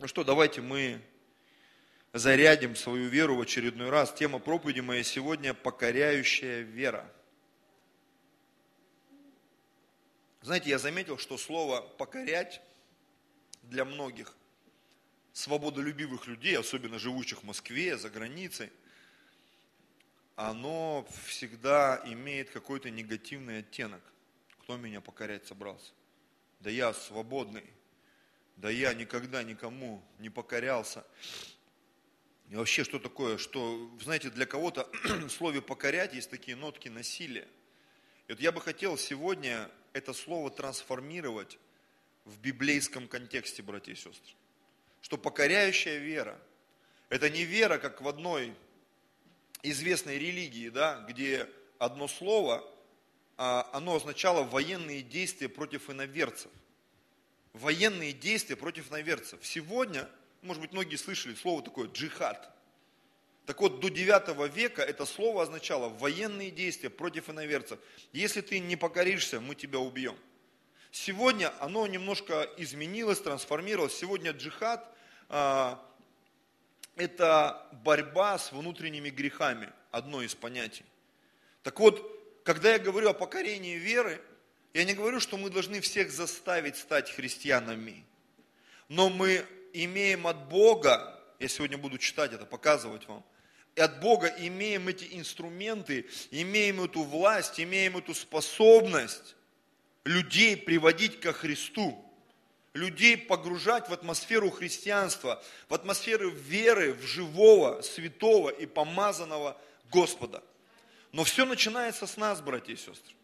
Ну что, давайте мы зарядим свою веру в очередной раз. Тема проповеди моей сегодня – покоряющая вера. Знаете, я заметил, что слово «покорять» для многих свободолюбивых людей, особенно живущих в Москве, за границей, оно всегда имеет какой-то негативный оттенок. Кто меня покорять собрался? Да я свободный. Да я никогда никому не покорялся. И вообще, что такое, что, знаете, для кого-то в слове покорять есть такие нотки насилия. И вот я бы хотел сегодня это слово трансформировать в библейском контексте, братья и сестры. Что покоряющая вера, это не вера, как в одной известной религии, да, где одно слово, а, оно означало военные действия против иноверцев. Военные действия против иноверцев. Сегодня, может быть, многие слышали слово такое джихад. Так вот, до 9 века это слово означало военные действия против иноверцев. Если ты не покоришься, мы тебя убьем. Сегодня оно немножко изменилось, трансформировалось. Сегодня джихад а, это борьба с внутренними грехами, одно из понятий. Так вот, когда я говорю о покорении веры, я не говорю, что мы должны всех заставить стать христианами, но мы имеем от Бога, я сегодня буду читать это, показывать вам, и от Бога имеем эти инструменты, имеем эту власть, имеем эту способность людей приводить ко Христу людей погружать в атмосферу христианства, в атмосферу веры в живого, святого и помазанного Господа. Но все начинается с нас, братья и сестры.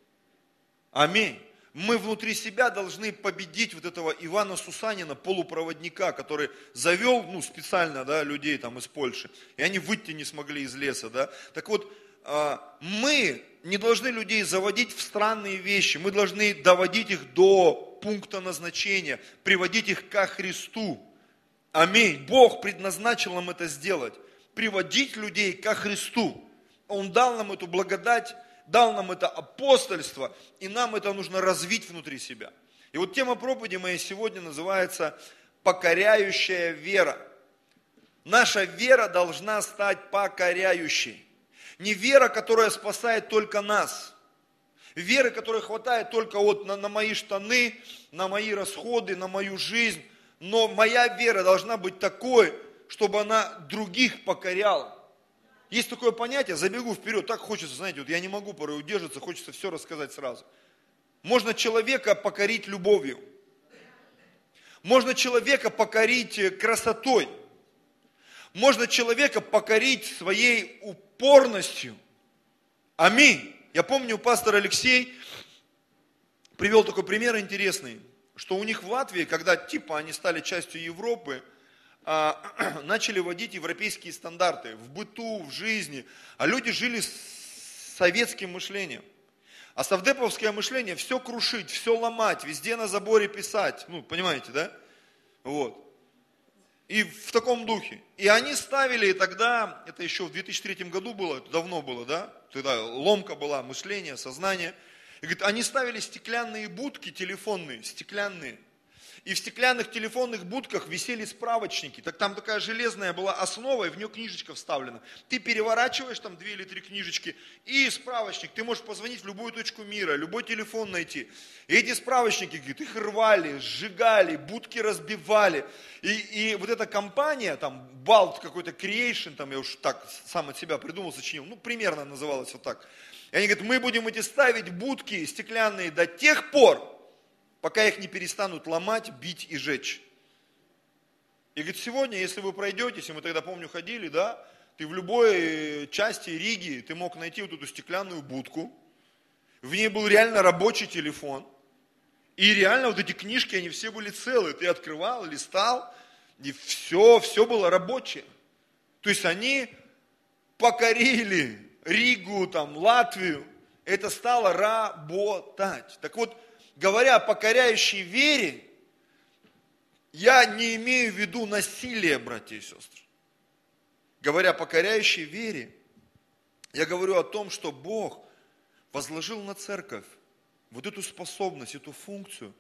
Аминь. Мы внутри себя должны победить вот этого Ивана Сусанина, полупроводника, который завел, ну, специально, да, людей там из Польши, и они выйти не смогли из леса, да. Так вот, а, мы не должны людей заводить в странные вещи, мы должны доводить их до пункта назначения, приводить их ко Христу. Аминь. Бог предназначил нам это сделать. Приводить людей ко Христу. Он дал нам эту благодать, дал нам это апостольство, и нам это нужно развить внутри себя. И вот тема проповеди моей сегодня называется «Покоряющая вера». Наша вера должна стать покоряющей. Не вера, которая спасает только нас – веры, которой хватает только вот на, на мои штаны, на мои расходы, на мою жизнь. Но моя вера должна быть такой, чтобы она других покоряла. Есть такое понятие, забегу вперед, так хочется, знаете, вот я не могу порой удержаться, хочется все рассказать сразу. Можно человека покорить любовью. Можно человека покорить э, красотой. Можно человека покорить своей упорностью. Аминь. Я помню, пастор Алексей привел такой пример интересный, что у них в Латвии, когда типа они стали частью Европы, начали вводить европейские стандарты в быту, в жизни, а люди жили с советским мышлением. А совдеповское мышление все крушить, все ломать, везде на заборе писать. Ну, понимаете, да? Вот. И в таком духе. И они ставили тогда, это еще в 2003 году было, это давно было, да? Тогда ломка была, мышление, сознание. И говорит, они ставили стеклянные будки телефонные, стеклянные. И в стеклянных телефонных будках висели справочники. Так там такая железная была основа, и в нее книжечка вставлена. Ты переворачиваешь там две или три книжечки, и справочник. Ты можешь позвонить в любую точку мира, любой телефон найти. И эти справочники, говорит, их рвали, сжигали, будки разбивали. И, и вот эта компания, там, Balt какой-то Creation, там я уж так сам от себя придумал, сочинил, ну, примерно называлось вот так. И они говорят, мы будем эти ставить будки стеклянные до тех пор, пока их не перестанут ломать, бить и жечь. И говорит, сегодня, если вы пройдете, если мы тогда, помню, ходили, да, ты в любой части Риги, ты мог найти вот эту стеклянную будку, в ней был реально рабочий телефон, и реально вот эти книжки, они все были целые, ты открывал, листал, и все, все было рабочее. То есть они покорили Ригу, там, Латвию, это стало работать. Так вот, говоря покоряющей вере, я не имею в виду насилие, братья и сестры. Говоря покоряющей вере, я говорю о том, что Бог возложил на церковь вот эту способность, эту функцию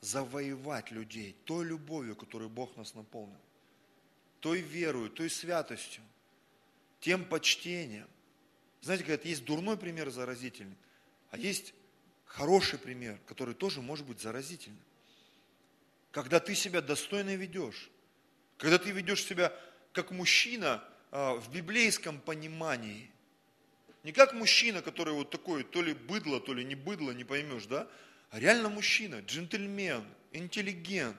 завоевать людей той любовью, которой Бог нас наполнил, той верою, той святостью, тем почтением. Знаете, говорят, есть дурной пример заразительный, а есть хороший пример, который тоже может быть заразительным. Когда ты себя достойно ведешь, когда ты ведешь себя как мужчина а, в библейском понимании, не как мужчина, который вот такой, то ли быдло, то ли не быдло, не поймешь, да, а реально мужчина, джентльмен, интеллигент,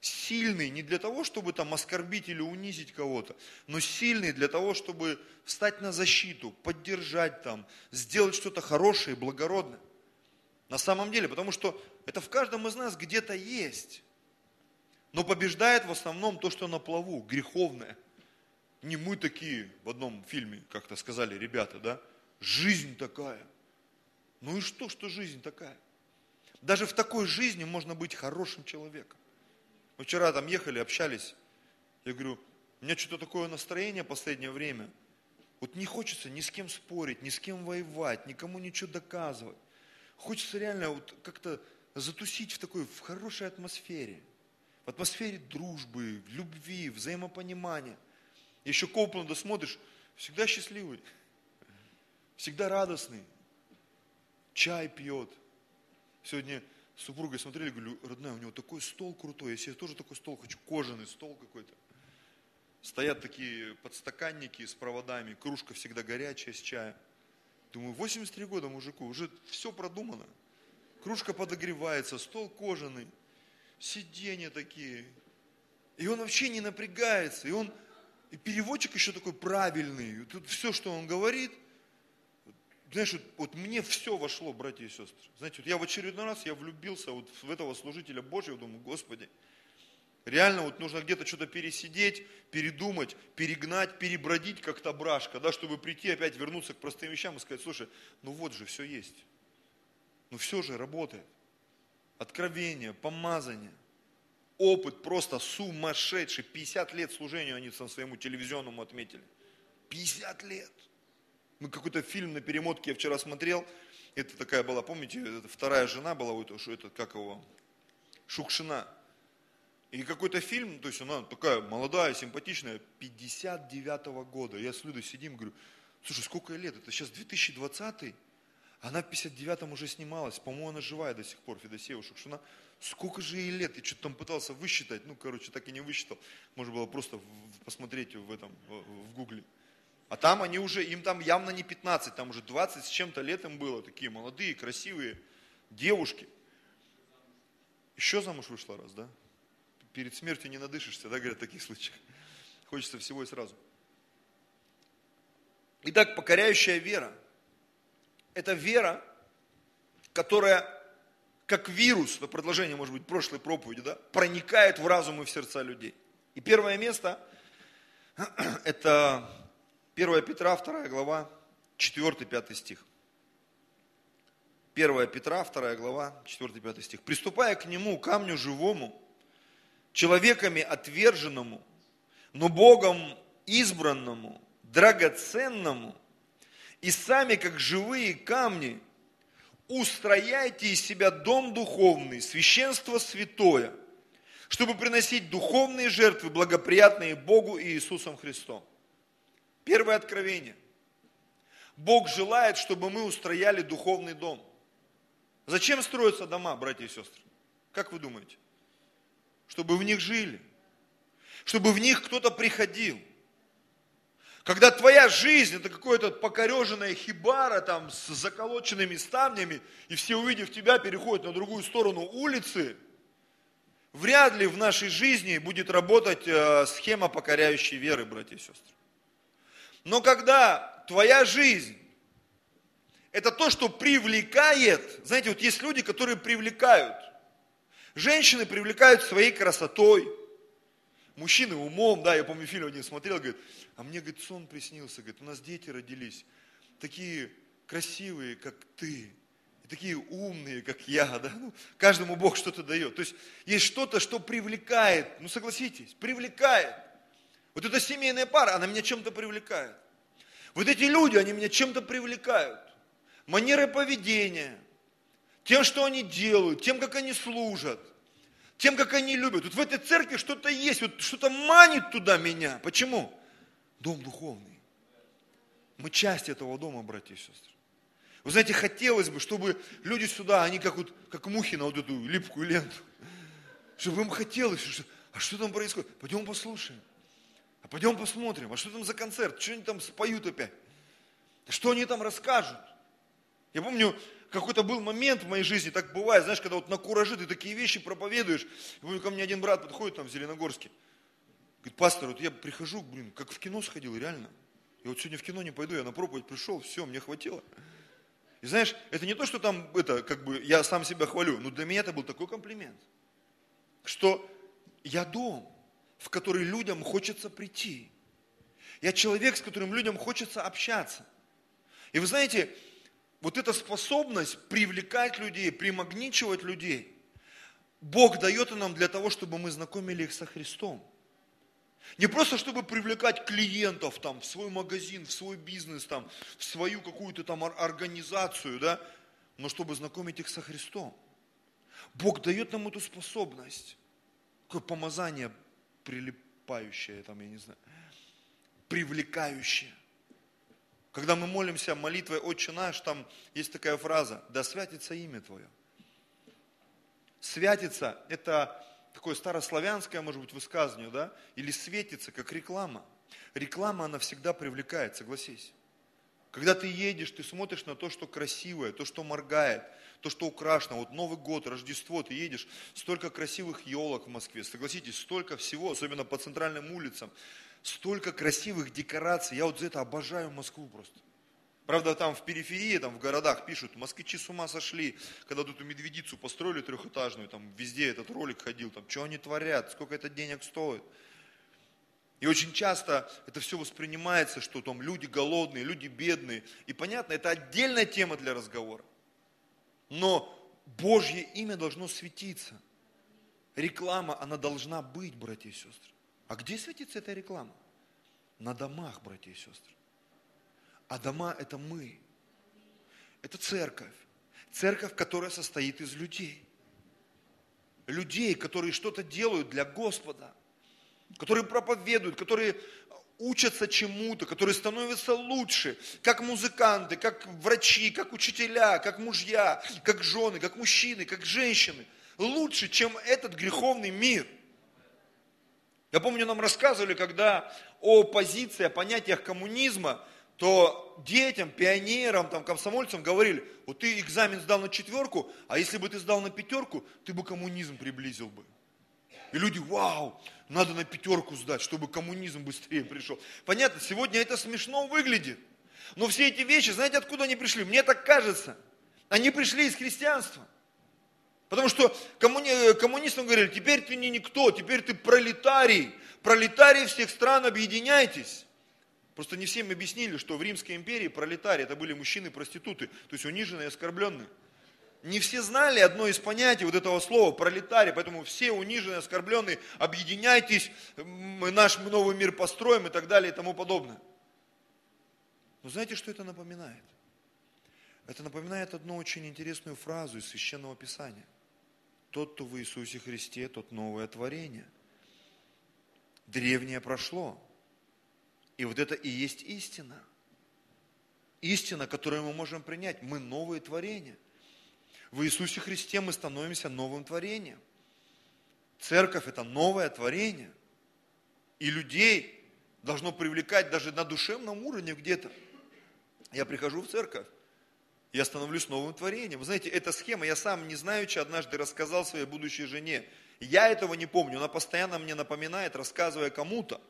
сильный не для того, чтобы там оскорбить или унизить кого-то, но сильный для того, чтобы встать на защиту, поддержать там, сделать что-то хорошее, благородное. На самом деле, потому что это в каждом из нас где-то есть. Но побеждает в основном то, что на плаву, греховное. Не мы такие в одном фильме, как-то сказали ребята, да? Жизнь такая. Ну и что, что жизнь такая? Даже в такой жизни можно быть хорошим человеком. Мы вчера там ехали, общались. Я говорю, у меня что-то такое настроение последнее время. Вот не хочется ни с кем спорить, ни с кем воевать, никому ничего доказывать. Хочется реально вот как-то затусить в такой, в хорошей атмосфере. В атмосфере дружбы, любви, взаимопонимания. Еще Коупленда смотришь, всегда счастливый, всегда радостный. Чай пьет. Сегодня с супругой смотрели, говорю, родная, у него такой стол крутой, я себе тоже такой стол хочу, кожаный стол какой-то. Стоят такие подстаканники с проводами, кружка всегда горячая с чаем. Думаю, 83 года мужику, уже все продумано. Кружка подогревается, стол кожаный, сиденья такие. И он вообще не напрягается. И он, и переводчик еще такой правильный. Тут все, что он говорит, знаешь, вот, вот мне все вошло, братья и сестры. Знаете, вот я в очередной раз, я влюбился вот в этого служителя Божьего, думаю, Господи, Реально вот нужно где-то что-то пересидеть, передумать, перегнать, перебродить, как то брашка, да, чтобы прийти опять вернуться к простым вещам и сказать, слушай, ну вот же все есть. Ну все же работает. Откровение, помазание, опыт просто сумасшедший. 50 лет служению они своему телевизионному отметили. 50 лет. Мы какой-то фильм на перемотке я вчера смотрел. Это такая была, помните, это вторая жена была, вот, что это, как его, Шукшина. И какой-то фильм, то есть она такая молодая, симпатичная, 59-го года. Я с Людой сидим, говорю, слушай, сколько ей лет? Это сейчас 2020 она в 59-м уже снималась, по-моему, она живая до сих пор, Федосеева Шукшина. Сколько же ей лет? Я что-то там пытался высчитать, ну, короче, так и не высчитал. Можно было просто посмотреть в этом, в гугле. А там они уже, им там явно не 15, там уже 20 с чем-то лет им было, такие молодые, красивые девушки. Еще замуж вышла раз, да? Перед смертью не надышишься, да, говорят в таких случаях. Хочется всего и сразу. Итак, покоряющая вера. Это вера, которая, как вирус, это продолжение, может быть, прошлой проповеди, да, проникает в разум и в сердца людей. И первое место, это 1 Петра, 2 глава, 4-5 стих. 1 Петра, 2 глава, 4-5 стих. «Приступая к нему, камню живому, человеками отверженному, но Богом избранному, драгоценному, и сами, как живые камни, устрояйте из себя дом духовный, священство святое, чтобы приносить духовные жертвы, благоприятные Богу и Иисусом Христом. Первое откровение. Бог желает, чтобы мы устрояли духовный дом. Зачем строятся дома, братья и сестры? Как вы думаете? Чтобы в них жили, чтобы в них кто-то приходил. Когда твоя жизнь это какое-то покореженная хибара там с заколоченными ставнями, и все увидев тебя переходят на другую сторону улицы, вряд ли в нашей жизни будет работать э, схема покоряющей веры, братья и сестры. Но когда твоя жизнь это то, что привлекает, знаете, вот есть люди, которые привлекают – Женщины привлекают своей красотой, мужчины умом, да, я помню фильм один смотрел, говорит, а мне, говорит, сон приснился, говорит, у нас дети родились, такие красивые, как ты, и такие умные, как я, да, ну, каждому Бог что-то дает. То есть есть что-то, что привлекает, ну согласитесь, привлекает. Вот эта семейная пара, она меня чем-то привлекает. Вот эти люди, они меня чем-то привлекают. Манеры поведения, тем, что они делают, тем, как они служат. тем, как они любят. Вот в этой церкви что-то есть, вот что-то манит туда меня. Почему? Дом духовный. Мы часть этого дома, братья и сестры. Вы знаете, хотелось бы, чтобы люди сюда, они как, вот, как мухи на вот эту липкую ленту, чтобы им хотелось, что, а что там происходит? Пойдем послушаем. А пойдем посмотрим, а что там за концерт? Что они там споют опять? Что они там расскажут? Я помню, какой-то был момент в моей жизни, так бывает, знаешь, когда вот на куражи ты такие вещи проповедуешь. Помню, ко мне один брат подходит там в Зеленогорске. Говорит, пастор, вот я прихожу, блин, как в кино сходил, реально. Я вот сегодня в кино не пойду, я на проповедь пришел, все, мне хватило. И знаешь, это не то, что там, это, как бы, я сам себя хвалю, но для меня это был такой комплимент, что я дом, в который людям хочется прийти. Я человек, с которым людям хочется общаться. И вы знаете, вот эта способность привлекать людей, примагничивать людей, Бог дает нам для того, чтобы мы знакомили их со Христом. Не просто, чтобы привлекать клиентов там, в свой магазин, в свой бизнес, там, в свою какую-то там организацию, да, но чтобы знакомить их со Христом. Бог дает нам эту способность. Какое помазание прилипающее, там, я не знаю, привлекающее. Когда мы молимся молитвой «Отче наш», там есть такая фраза «Да святится имя Твое». Святится – это такое старославянское, может быть, высказывание, да? Или светится, как реклама. Реклама, она всегда привлекает, согласись. Когда ты едешь, ты смотришь на то, что красивое, то, что моргает, то, что украшено. Вот Новый год, Рождество, ты едешь, столько красивых елок в Москве, согласитесь, столько всего, особенно по центральным улицам столько красивых декораций. Я вот за это обожаю Москву просто. Правда, там в периферии, там в городах пишут, москвичи с ума сошли, когда тут эту медведицу построили трехэтажную, там везде этот ролик ходил, там, что они творят, сколько это денег стоит. И очень часто это все воспринимается, что там люди голодные, люди бедные. И понятно, это отдельная тема для разговора. Но Божье имя должно светиться. Реклама, она должна быть, братья и сестры. А где светится эта реклама? На домах, братья и сестры. А дома – это мы. Это церковь. Церковь, которая состоит из людей. Людей, которые что-то делают для Господа. Которые проповедуют, которые учатся чему-то, которые становятся лучше, как музыканты, как врачи, как учителя, как мужья, как жены, как мужчины, как женщины. Лучше, чем этот греховный мир – я помню, нам рассказывали, когда о позиции, о понятиях коммунизма, то детям, пионерам, там, комсомольцам говорили, вот ты экзамен сдал на четверку, а если бы ты сдал на пятерку, ты бы коммунизм приблизил бы. И люди, вау, надо на пятерку сдать, чтобы коммунизм быстрее пришел. Понятно, сегодня это смешно выглядит. Но все эти вещи, знаете, откуда они пришли? Мне так кажется. Они пришли из христианства. Потому что коммуни... коммунистам говорили, теперь ты не никто, теперь ты пролетарий. Пролетарии всех стран, объединяйтесь. Просто не всем объяснили, что в Римской империи пролетарии это были мужчины-проституты, то есть униженные оскорбленные. Не все знали одно из понятий вот этого слова пролетарий, поэтому все униженные, оскорбленные, объединяйтесь, мы наш новый мир построим и так далее и тому подобное. Но знаете, что это напоминает? Это напоминает одну очень интересную фразу из Священного Писания. Тот, кто в Иисусе Христе, тот новое творение. Древнее прошло. И вот это и есть истина. Истина, которую мы можем принять. Мы новые творения. В Иисусе Христе мы становимся новым творением. Церковь – это новое творение. И людей должно привлекать даже на душевном уровне где-то. Я прихожу в церковь, я становлюсь новым творением. Вы знаете, эта схема, я сам не знаю, что однажды рассказал своей будущей жене. Я этого не помню, она постоянно мне напоминает, рассказывая кому-то.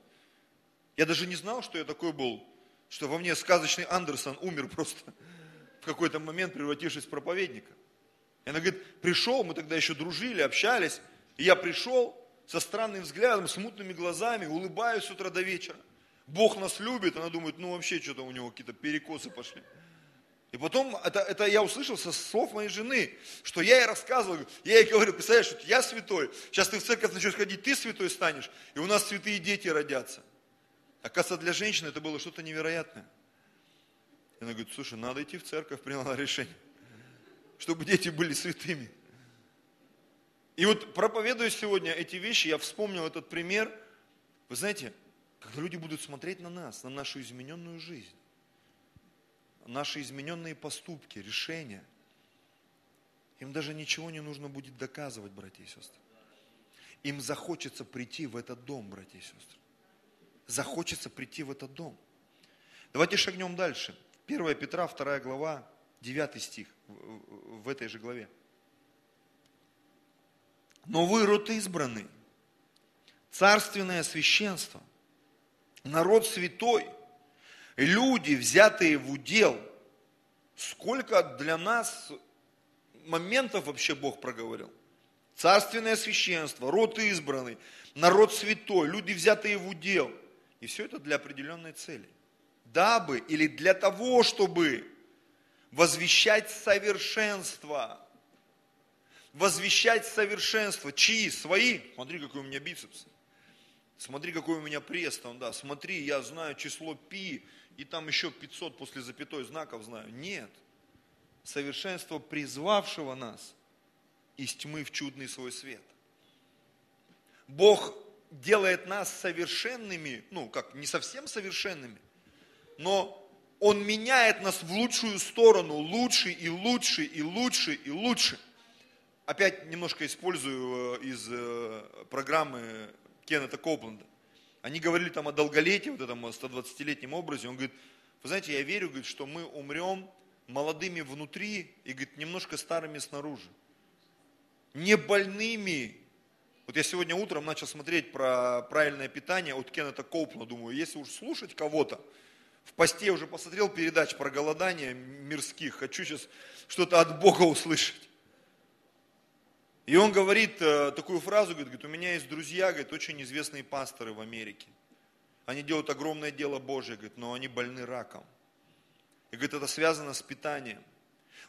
Я даже не знал, что я такой был, что во мне сказочный Андерсон умер просто в какой-то момент, превратившись в проповедника. И она говорит, пришел, мы тогда еще дружили, общались, и я пришел со странным взглядом, с мутными глазами, улыбаюсь с утра до вечера. Бог нас любит, она думает, ну вообще что-то у него какие-то перекосы пошли. И потом, это, это я услышал со слов моей жены, что я ей рассказывал, я ей говорю, представляешь, что я святой, сейчас ты в церковь начнешь ходить, ты святой станешь, и у нас святые дети родятся. Оказывается, для женщины это было что-то невероятное. И она говорит, слушай, надо идти в церковь, приняла решение, чтобы дети были святыми. И вот проповедуя сегодня эти вещи, я вспомнил этот пример. Вы знаете, когда люди будут смотреть на нас, на нашу измененную жизнь, наши измененные поступки, решения, им даже ничего не нужно будет доказывать, братья и сестры. Им захочется прийти в этот дом, братья и сестры. Захочется прийти в этот дом. Давайте шагнем дальше. 1 Петра, 2 глава, 9 стих в этой же главе. Но вы род избранный, царственное священство, народ святой, люди, взятые в удел. Сколько для нас моментов вообще Бог проговорил? Царственное священство, род избранный, народ святой, люди, взятые в удел. И все это для определенной цели. Дабы или для того, чтобы возвещать совершенство. Возвещать совершенство. Чьи? Свои? Смотри, какой у меня бицепс. Смотри, какой у меня пресс там, да. Смотри, я знаю число пи, и там еще 500 после запятой знаков знаю. Нет. Совершенство призвавшего нас из тьмы в чудный свой свет. Бог делает нас совершенными, ну, как, не совсем совершенными, но Он меняет нас в лучшую сторону, лучше и лучше и лучше и лучше. Опять немножко использую э, из э, программы Кеннета Копленда. Они говорили там о долголетии, вот этом 120-летнем образе. Он говорит, вы знаете, я верю, говорит, что мы умрем молодыми внутри и, говорит, немножко старыми снаружи. Не больными. Вот я сегодня утром начал смотреть про правильное питание от Кеннета Коупна. Думаю, если уж слушать кого-то, в посте уже посмотрел передач про голодание мирских. Хочу сейчас что-то от Бога услышать. И он говорит э, такую фразу, говорит, у меня есть друзья, говорит, очень известные пасторы в Америке. Они делают огромное дело Божье, говорит, но они больны раком. И говорит, это связано с питанием.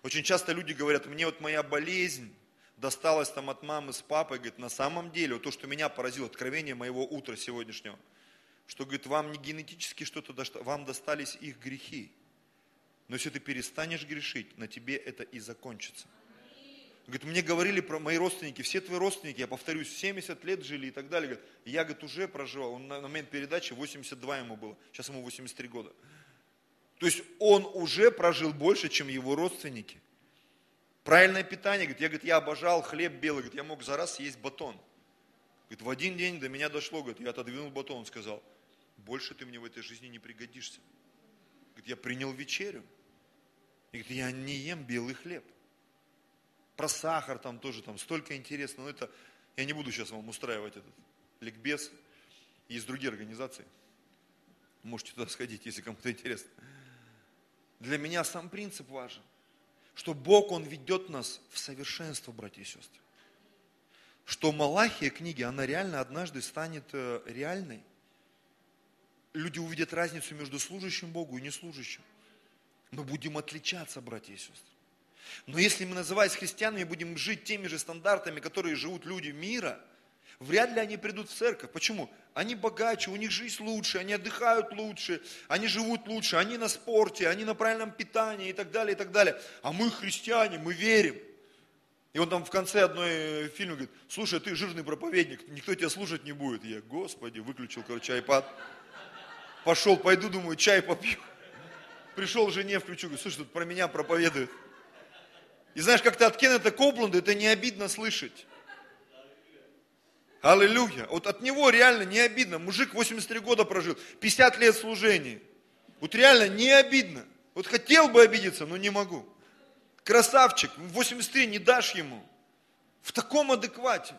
Очень часто люди говорят, мне вот моя болезнь досталась там от мамы с папой, говорит, на самом деле, вот то, что меня поразило, откровение моего утра сегодняшнего, что, говорит, вам не генетически что-то, вам достались их грехи. Но если ты перестанешь грешить, на тебе это и закончится. Говорит, мне говорили про мои родственники, все твои родственники, я повторюсь, 70 лет жили и так далее. Говорит, я, говорит, уже проживал, он на момент передачи 82 ему было, сейчас ему 83 года. То есть он уже прожил больше, чем его родственники. Правильное питание, говорит, я, говорит, я обожал хлеб белый, говорит, я мог за раз съесть батон. Говорит, в один день до меня дошло, говорит, я отодвинул батон, он сказал, больше ты мне в этой жизни не пригодишься. Говорит, я принял вечерю. И говорит, я не ем белый хлеб про сахар там тоже, там столько интересно, но это, я не буду сейчас вам устраивать этот ликбез, есть другие организации, можете туда сходить, если кому-то интересно. Для меня сам принцип важен, что Бог, Он ведет нас в совершенство, братья и сестры. Что Малахия книги, она реально однажды станет э, реальной. Люди увидят разницу между служащим Богу и неслужащим. Мы будем отличаться, братья и сестры. Но если мы, называясь христианами, будем жить теми же стандартами, которые живут люди мира, вряд ли они придут в церковь. Почему? Они богаче, у них жизнь лучше, они отдыхают лучше, они живут лучше, они на спорте, они на правильном питании и так далее, и так далее. А мы христиане, мы верим. И он там в конце одной фильма говорит, слушай, ты жирный проповедник, никто тебя слушать не будет. Я, господи, выключил, короче, айпад. Пошел, пойду, думаю, чай попью. Пришел жене, включу, говорю, слушай, тут про меня проповедуют. И знаешь, как-то от Кеннета Копланда это не обидно слышать. Аллилуйя. Вот от него реально не обидно. Мужик 83 года прожил, 50 лет служения. Вот реально не обидно. Вот хотел бы обидеться, но не могу. Красавчик, 83 не дашь ему. В таком адеквате.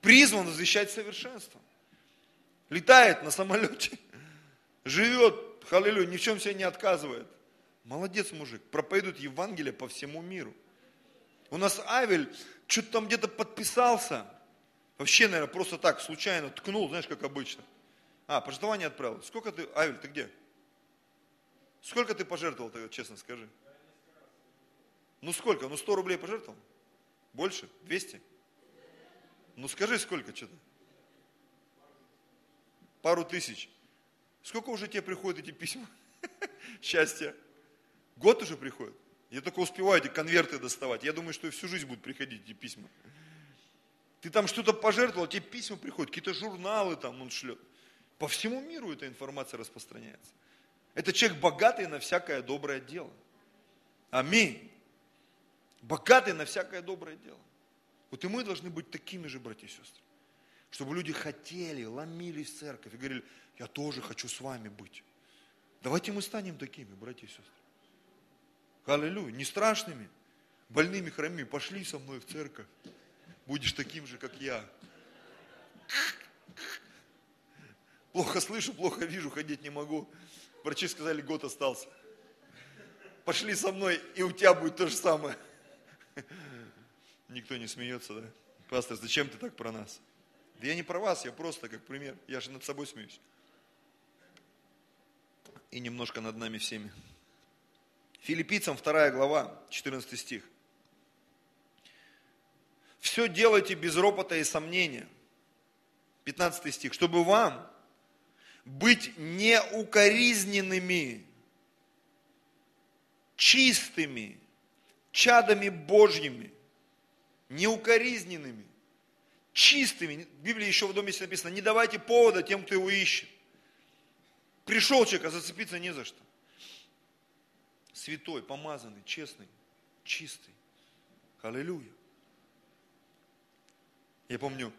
Призван возвещать совершенство. Летает на самолете. Живет, аллилуйя, ни в чем себе не отказывает. Молодец мужик, проповедует Евангелие по всему миру. У нас Авель что-то там где-то подписался, вообще, наверное, просто так, случайно ткнул, знаешь, как обычно. А, пожертвование отправил. Сколько ты, Авель, ты где? Сколько ты пожертвовал тогда, честно скажи? Ну сколько? Ну 100 рублей пожертвовал? Больше? 200? Ну скажи, сколько что-то? Пару тысяч. Сколько уже тебе приходят эти письма? Счастья. Год уже приходит. Я только успеваю эти конверты доставать. Я думаю, что всю жизнь будут приходить эти письма. Ты там что-то пожертвовал, тебе письма приходят, какие-то журналы там он шлет. По всему миру эта информация распространяется. Это человек богатый на всякое доброе дело. Аминь. Богатый на всякое доброе дело. Вот и мы должны быть такими же, братья и сестры. Чтобы люди хотели, ломились в церковь и говорили, я тоже хочу с вами быть. Давайте мы станем такими, братья и сестры. Аллилуйя. Не страшными, больными, хромыми. Пошли со мной в церковь. Будешь таким же, как я. Плохо слышу, плохо вижу, ходить не могу. Врачи сказали, год остался. Пошли со мной, и у тебя будет то же самое. Никто не смеется, да? Пастор, зачем ты так про нас? Да я не про вас, я просто как пример. Я же над собой смеюсь. И немножко над нами всеми. Филиппийцам 2 глава, 14 стих. Все делайте без ропота и сомнения. 15 стих. Чтобы вам быть неукоризненными, чистыми, чадами Божьими, неукоризненными, чистыми. В Библии еще в доме написано, не давайте повода тем, кто его ищет. Пришел человек, а зацепиться не за что. Святой, помазанный, честный, чистый. Аллилуйя. Я помню,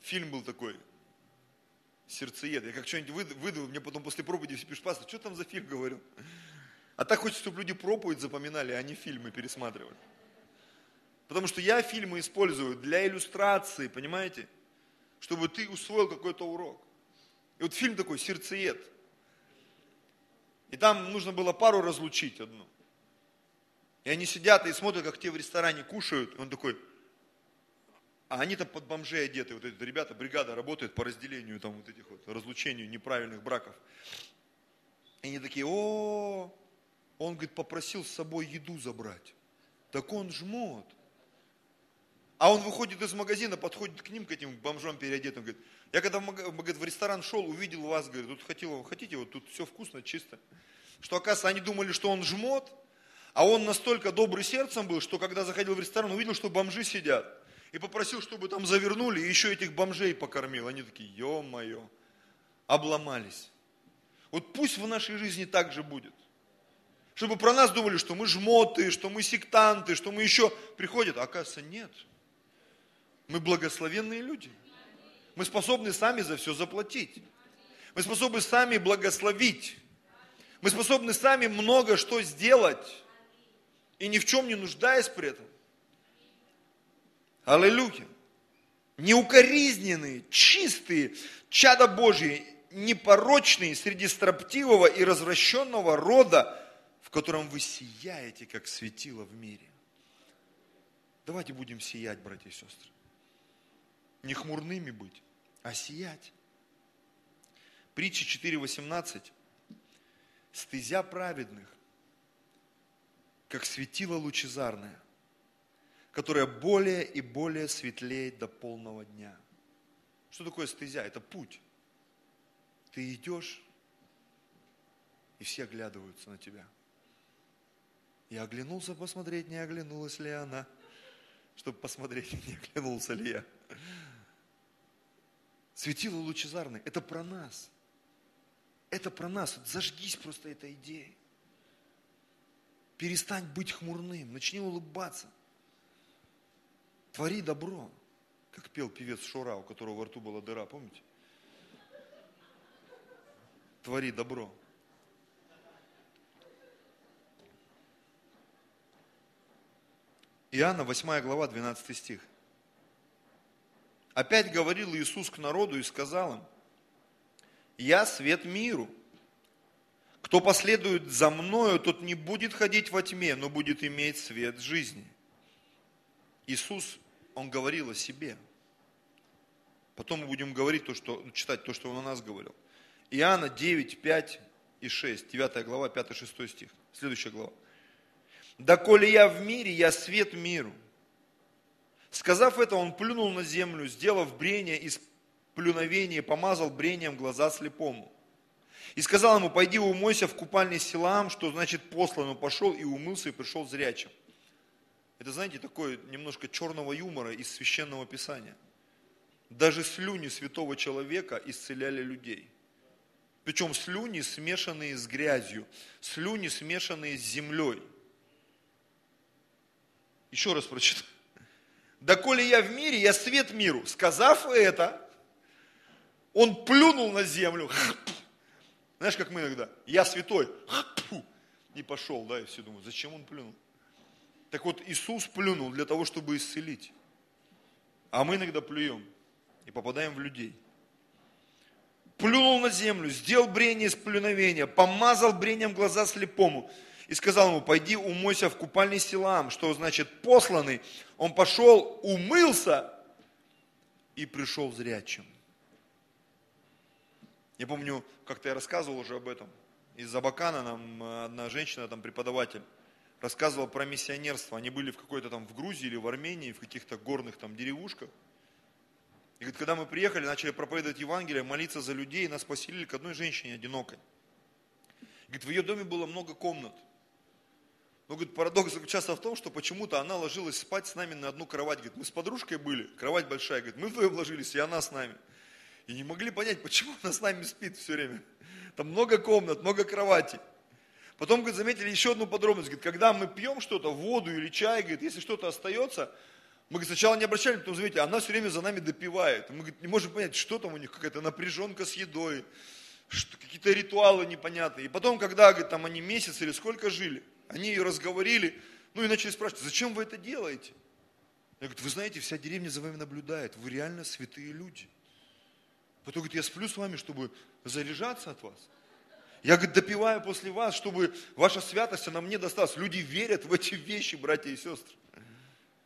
фильм был такой, сердцеед. Я как что-нибудь выдавил, мне потом после проповеди все пишут, пастор, что там за фильм говорил? А так хочется, чтобы люди проповедь запоминали, а не фильмы пересматривали. Потому что я фильмы использую для иллюстрации, понимаете? Чтобы ты усвоил какой-то урок. И вот фильм такой, сердцеед. И там нужно было пару разлучить одну. И они сидят и смотрят, как те в ресторане кушают. И он такой, а они-то под бомжей одеты, вот эти ребята, бригада работает по разделению там вот этих вот, разлучению неправильных браков. И они такие, о, он, говорит, попросил с собой еду забрать. Так он жмот. А он выходит из магазина, подходит к ним, к этим бомжам переодетым, говорит, я когда в, говорит, в ресторан шел, увидел вас, говорит, тут хотел, хотите, вот тут все вкусно, чисто. Что, оказывается, они думали, что он жмот, а он настолько добрый сердцем был, что когда заходил в ресторан, увидел, что бомжи сидят. И попросил, чтобы там завернули, и еще этих бомжей покормил. Они такие, ё-моё, обломались. Вот пусть в нашей жизни так же будет. Чтобы про нас думали, что мы жмоты, что мы сектанты, что мы еще приходят. А оказывается, нет. Мы благословенные люди. Мы способны сами за все заплатить. Мы способны сами благословить. Мы способны сами много что сделать. И ни в чем не нуждаясь при этом. Аллилуйя. Неукоризненные, чистые, чада Божьи, непорочные среди строптивого и развращенного рода, в котором вы сияете, как светило в мире. Давайте будем сиять, братья и сестры. Не хмурными быть, а сиять. Притча 4.18. Стезя праведных, как светило лучезарное, которое более и более светлеет до полного дня. Что такое стезя? Это путь. Ты идешь, и все оглядываются на тебя. Я оглянулся посмотреть, не оглянулась ли она, чтобы посмотреть, не оглянулся ли я. Светило лучезарное, это про нас. Это про нас. Вот зажгись просто этой идеей. Перестань быть хмурным, начни улыбаться. Твори добро, как пел певец Шура, у которого во рту была дыра, помните? Твори добро. Иоанна 8 глава, 12 стих. Опять говорил Иисус к народу и сказал им, «Я свет миру. Кто последует за мною, тот не будет ходить во тьме, но будет иметь свет жизни». Иисус он говорил о себе. Потом мы будем говорить то, что, читать то, что он о нас говорил. Иоанна 9, 5 и 6, 9 глава, 5-6 стих. Следующая глава. «Да коли я в мире, я свет миру». Сказав это, он плюнул на землю, сделав брение из плюновения, помазал брением глаза слепому. И сказал ему, пойди умойся в купальне Силам, что значит послан, он пошел и умылся и пришел зрячим. Это, знаете, такое немножко черного юмора из священного писания. Даже слюни святого человека исцеляли людей. Причем слюни, смешанные с грязью, слюни, смешанные с землей. Еще раз прочитаю. Доколе я в мире, я свет миру. Сказав это, он плюнул на землю. Знаешь, как мы иногда, я святой. И пошел, да, и все думают, зачем он плюнул? Так вот, Иисус плюнул для того, чтобы исцелить. А мы иногда плюем и попадаем в людей. Плюнул на землю, сделал брение из плюновения, помазал брением глаза слепому и сказал ему, пойди умойся в купальный Силам, что значит посланный. Он пошел, умылся и пришел зрячим. Я помню, как-то я рассказывал уже об этом. Из Абакана нам одна женщина, там преподаватель, рассказывала про миссионерство. Они были в какой-то там в Грузии или в Армении, в каких-то горных там деревушках. И говорит, когда мы приехали, начали проповедовать Евангелие, молиться за людей, нас поселили к одной женщине одинокой. Говорит, в ее доме было много комнат. Но, говорит, парадокс заключался в том, что почему-то она ложилась спать с нами на одну кровать. Говорит, мы с подружкой были, кровать большая. Говорит, мы вдвоем ложились, и она с нами. И не могли понять, почему она с нами спит все время. Там много комнат, много кроватей. Потом, говорит, заметили еще одну подробность. Говорит, когда мы пьем что-то, воду или чай, говорит, если что-то остается, мы говорит, сначала не обращали, потом заметили, она все время за нами допивает. Мы говорит, не можем понять, что там у них, какая-то напряженка с едой, какие-то ритуалы непонятные. И потом, когда, говорит, там они месяц или сколько жили, они ее разговорили, ну и начали спрашивать, зачем вы это делаете? Я говорю, вы знаете, вся деревня за вами наблюдает, вы реально святые люди. Потом говорит, я сплю с вами, чтобы заряжаться от вас. Я, говорит, допиваю после вас, чтобы ваша святость, она мне досталась. Люди верят в эти вещи, братья и сестры.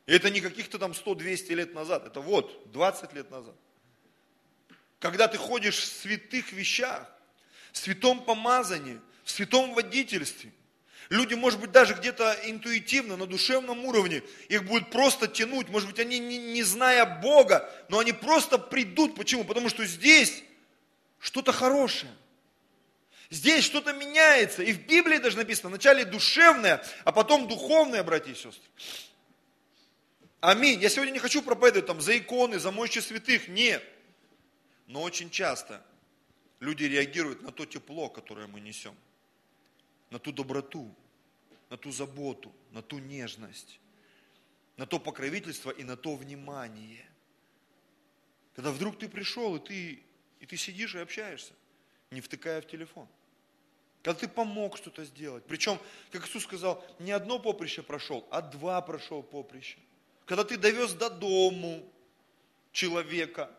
И это не каких-то там 100-200 лет назад, это вот, 20 лет назад. Когда ты ходишь в святых вещах, в святом помазании, в святом водительстве, Люди, может быть, даже где-то интуитивно, на душевном уровне, их будет просто тянуть. Может быть, они, не, не зная Бога, но они просто придут. Почему? Потому что здесь что-то хорошее. Здесь что-то меняется. И в Библии даже написано, вначале душевное, а потом духовное, братья и сестры. Аминь. Я сегодня не хочу проповедовать там за иконы, за мощи святых. Нет. Но очень часто люди реагируют на то тепло, которое мы несем. На ту доброту, на ту заботу, на ту нежность, на то покровительство и на то внимание. Когда вдруг ты пришел, и ты, и ты сидишь и общаешься, не втыкая в телефон. Когда ты помог что-то сделать. Причем, как Иисус сказал, не одно поприще прошел, а два прошел поприща. Когда ты довез до дому человека,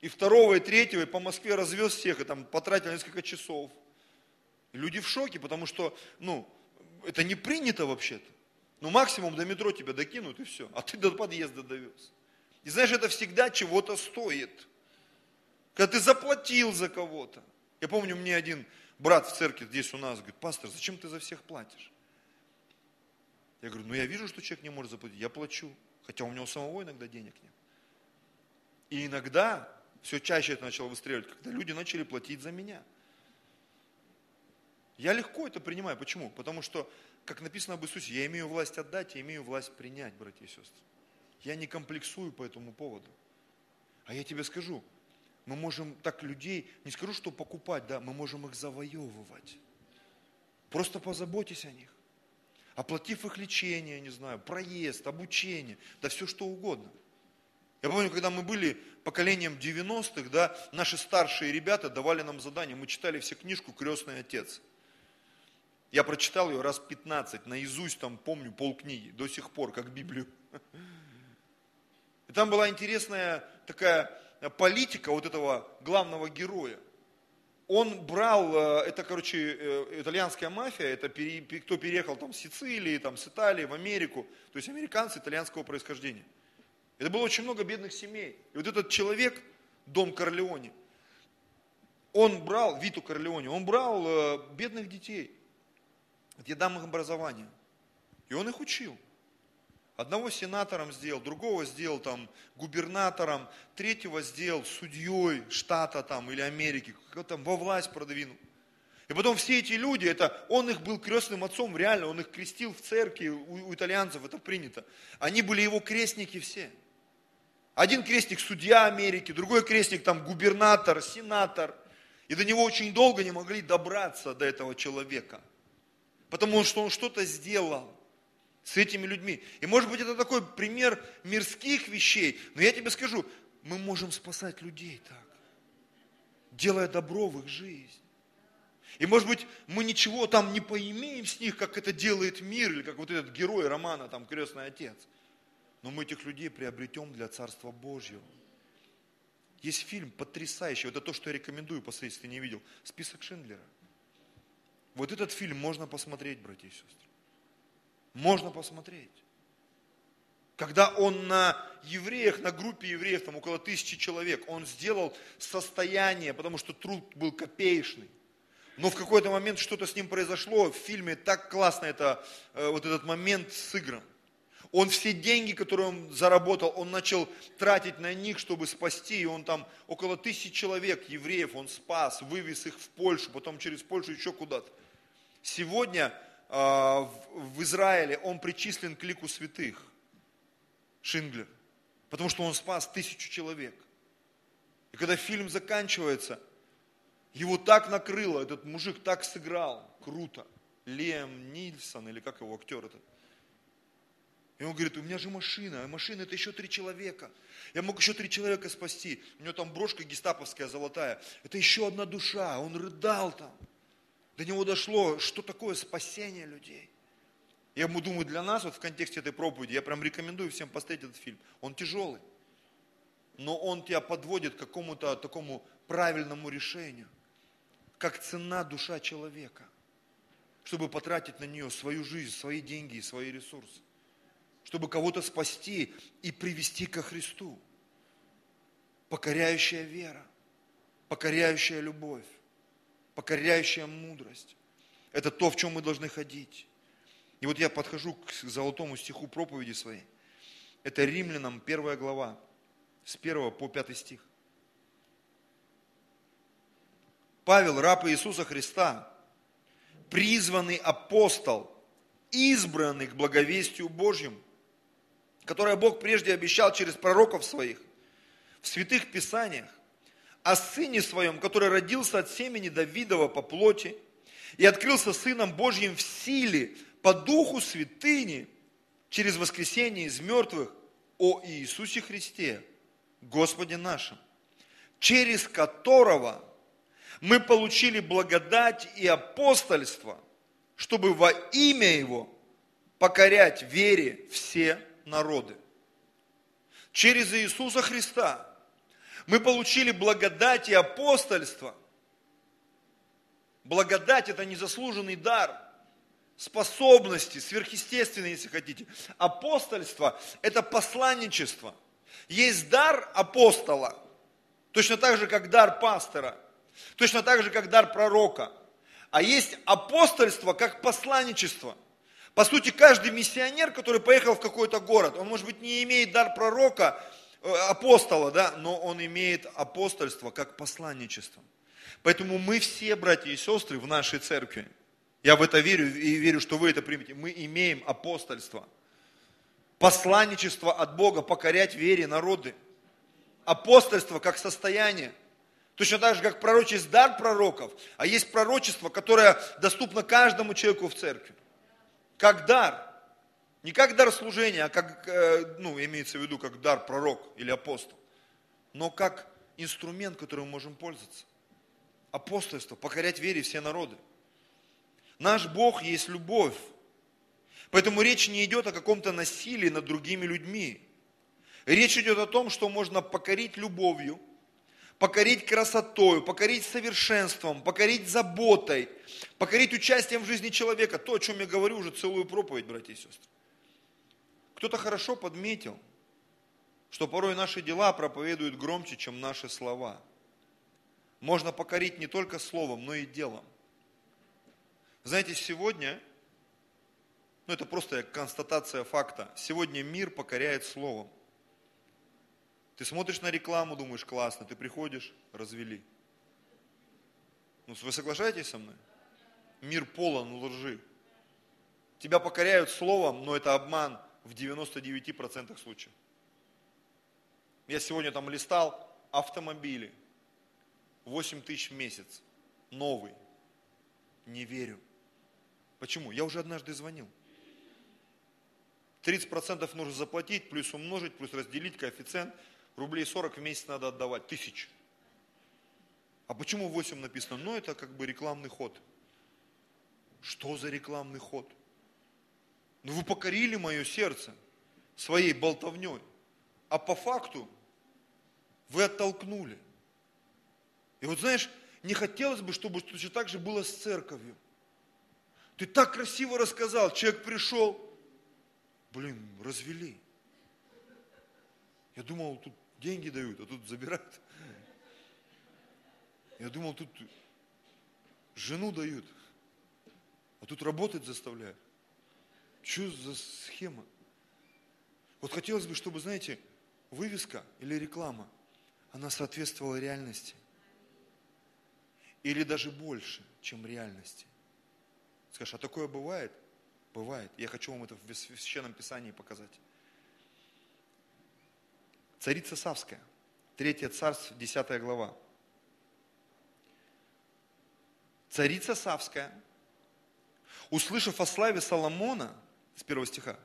и второго, и третьего, и по Москве развез всех, и там потратил несколько часов. Люди в шоке, потому что, ну, это не принято вообще-то. Ну, максимум до метро тебя докинут, и все. А ты до подъезда довез. И знаешь, это всегда чего-то стоит. Когда ты заплатил за кого-то. Я помню, мне один брат в церкви здесь у нас говорит, пастор, зачем ты за всех платишь? Я говорю, ну я вижу, что человек не может заплатить, я плачу. Хотя у него самого иногда денег нет. И иногда, все чаще это начало выстреливать, когда люди начали платить за меня. Я легко это принимаю. Почему? Потому что, как написано об Иисусе, я имею власть отдать, я имею власть принять, братья и сестры. Я не комплексую по этому поводу. А я тебе скажу, мы можем так людей, не скажу, что покупать, да, мы можем их завоевывать. Просто позаботьтесь о них. Оплатив их лечение, не знаю, проезд, обучение, да все что угодно. Я помню, когда мы были поколением 90-х, да, наши старшие ребята давали нам задание, мы читали все книжку «Крестный отец». Я прочитал ее раз 15, наизусть там помню полкниги, до сих пор, как Библию. И там была интересная такая политика вот этого главного героя. Он брал, э, это, короче, э, итальянская мафия, это кто переехал там с Сицилии, там, с Италии в Америку, то есть американцы итальянского происхождения. Это было очень много бедных семей. И вот этот человек, Дом Корлеоне, он брал, Виту Корлеоне, он брал э, бедных детей, я дам им образование. И он их учил. Одного сенатором сделал, другого сделал там губернатором, третьего сделал судьей штата там или Америки, как там во власть продвинул. И потом все эти люди, это он их был крестным отцом, реально, он их крестил в церкви, у, у итальянцев это принято. Они были его крестники все. Один крестник судья Америки, другой крестник там губернатор, сенатор. И до него очень долго не могли добраться до этого человека. Потому что он что-то сделал с этими людьми. И может быть это такой пример мирских вещей. Но я тебе скажу, мы можем спасать людей так, делая добро в их жизнь. И может быть мы ничего там не поимеем с них, как это делает мир, или как вот этот герой романа, там, крестный отец. Но мы этих людей приобретем для Царства Божьего. Есть фильм потрясающий, вот это то, что я рекомендую посмотреть, если ты не видел, «Список Шиндлера». Вот этот фильм можно посмотреть, братья и сестры. Можно посмотреть. Когда он на евреях, на группе евреев, там около тысячи человек, он сделал состояние, потому что труд был копеечный. Но в какой-то момент что-то с ним произошло, в фильме так классно это, э, вот этот момент сыгран. Он все деньги, которые он заработал, он начал тратить на них, чтобы спасти. И он там около тысячи человек, евреев, он спас, вывез их в Польшу, потом через Польшу еще куда-то. Сегодня э, в Израиле он причислен к лику святых, Шинглер, потому что он спас тысячу человек. И когда фильм заканчивается, его так накрыло, этот мужик так сыграл, круто. Лем Нильсон, или как его актер этот. И он говорит, у меня же машина, а машина это еще три человека. Я мог еще три человека спасти. У него там брошка гестаповская золотая. Это еще одна душа. Он рыдал там. До него дошло, что такое спасение людей. Я ему думаю, для нас, вот в контексте этой проповеди, я прям рекомендую всем посмотреть этот фильм. Он тяжелый, но он тебя подводит к какому-то такому правильному решению. Как цена душа человека, чтобы потратить на нее свою жизнь, свои деньги и свои ресурсы чтобы кого-то спасти и привести ко Христу. Покоряющая вера, покоряющая любовь, покоряющая мудрость. Это то, в чем мы должны ходить. И вот я подхожу к золотому стиху проповеди своей. Это Римлянам первая глава, с 1 по 5 стих. Павел, раб Иисуса Христа, призванный апостол, избранный к благовестию Божьему, которое Бог прежде обещал через пророков своих в святых писаниях, о Сыне Своем, который родился от семени Давидова по плоти и открылся Сыном Божьим в силе, по духу святыни, через воскресение из мертвых, о Иисусе Христе, Господе нашим, через которого мы получили благодать и апостольство, чтобы во имя Его покорять вере все народы. Через Иисуса Христа мы получили благодать и апостольство. Благодать – это незаслуженный дар, способности, сверхъестественные, если хотите. Апостольство – это посланничество. Есть дар апостола, точно так же, как дар пастора, точно так же, как дар пророка. А есть апостольство, как посланничество – по сути, каждый миссионер, который поехал в какой-то город, он, может быть, не имеет дар пророка, апостола, да, но он имеет апостольство как посланничество. Поэтому мы все, братья и сестры, в нашей церкви, я в это верю и верю, что вы это примете, мы имеем апостольство. Посланничество от Бога, покорять вере народы. Апостольство как состояние. Точно так же, как пророчесть дар пророков, а есть пророчество, которое доступно каждому человеку в церкви как дар. Не как дар служения, а как, э, ну, имеется в виду, как дар пророк или апостол. Но как инструмент, которым мы можем пользоваться. Апостольство, покорять вере все народы. Наш Бог есть любовь. Поэтому речь не идет о каком-то насилии над другими людьми. Речь идет о том, что можно покорить любовью – покорить красотой, покорить совершенством, покорить заботой, покорить участием в жизни человека. То, о чем я говорю уже целую проповедь, братья и сестры. Кто-то хорошо подметил, что порой наши дела проповедуют громче, чем наши слова. Можно покорить не только словом, но и делом. Знаете, сегодня, ну это просто констатация факта, сегодня мир покоряет словом. Ты смотришь на рекламу, думаешь, классно, ты приходишь, развели. Ну, вы соглашаетесь со мной? Мир полон лжи. Тебя покоряют словом, но это обман в 99% случаев. Я сегодня там листал автомобили. 8 тысяч в месяц. Новый. Не верю. Почему? Я уже однажды звонил. 30% нужно заплатить, плюс умножить, плюс разделить коэффициент. Рублей 40 в месяц надо отдавать, тысяч. А почему 8 написано? Ну, это как бы рекламный ход. Что за рекламный ход? Ну, вы покорили мое сердце своей болтовней. А по факту вы оттолкнули. И вот знаешь, не хотелось бы, чтобы точно так же было с церковью. Ты так красиво рассказал, человек пришел, блин, развели. Я думал, тут деньги дают, а тут забирают. Я думал, тут жену дают, а тут работать заставляют. Что за схема? Вот хотелось бы, чтобы, знаете, вывеска или реклама, она соответствовала реальности. Или даже больше, чем реальности. Скажешь, а такое бывает? Бывает. Я хочу вам это в Священном Писании показать. Царица Савская, Третье царство, 10 глава. Царица Савская, услышав о славе Соломона, с первого стиха,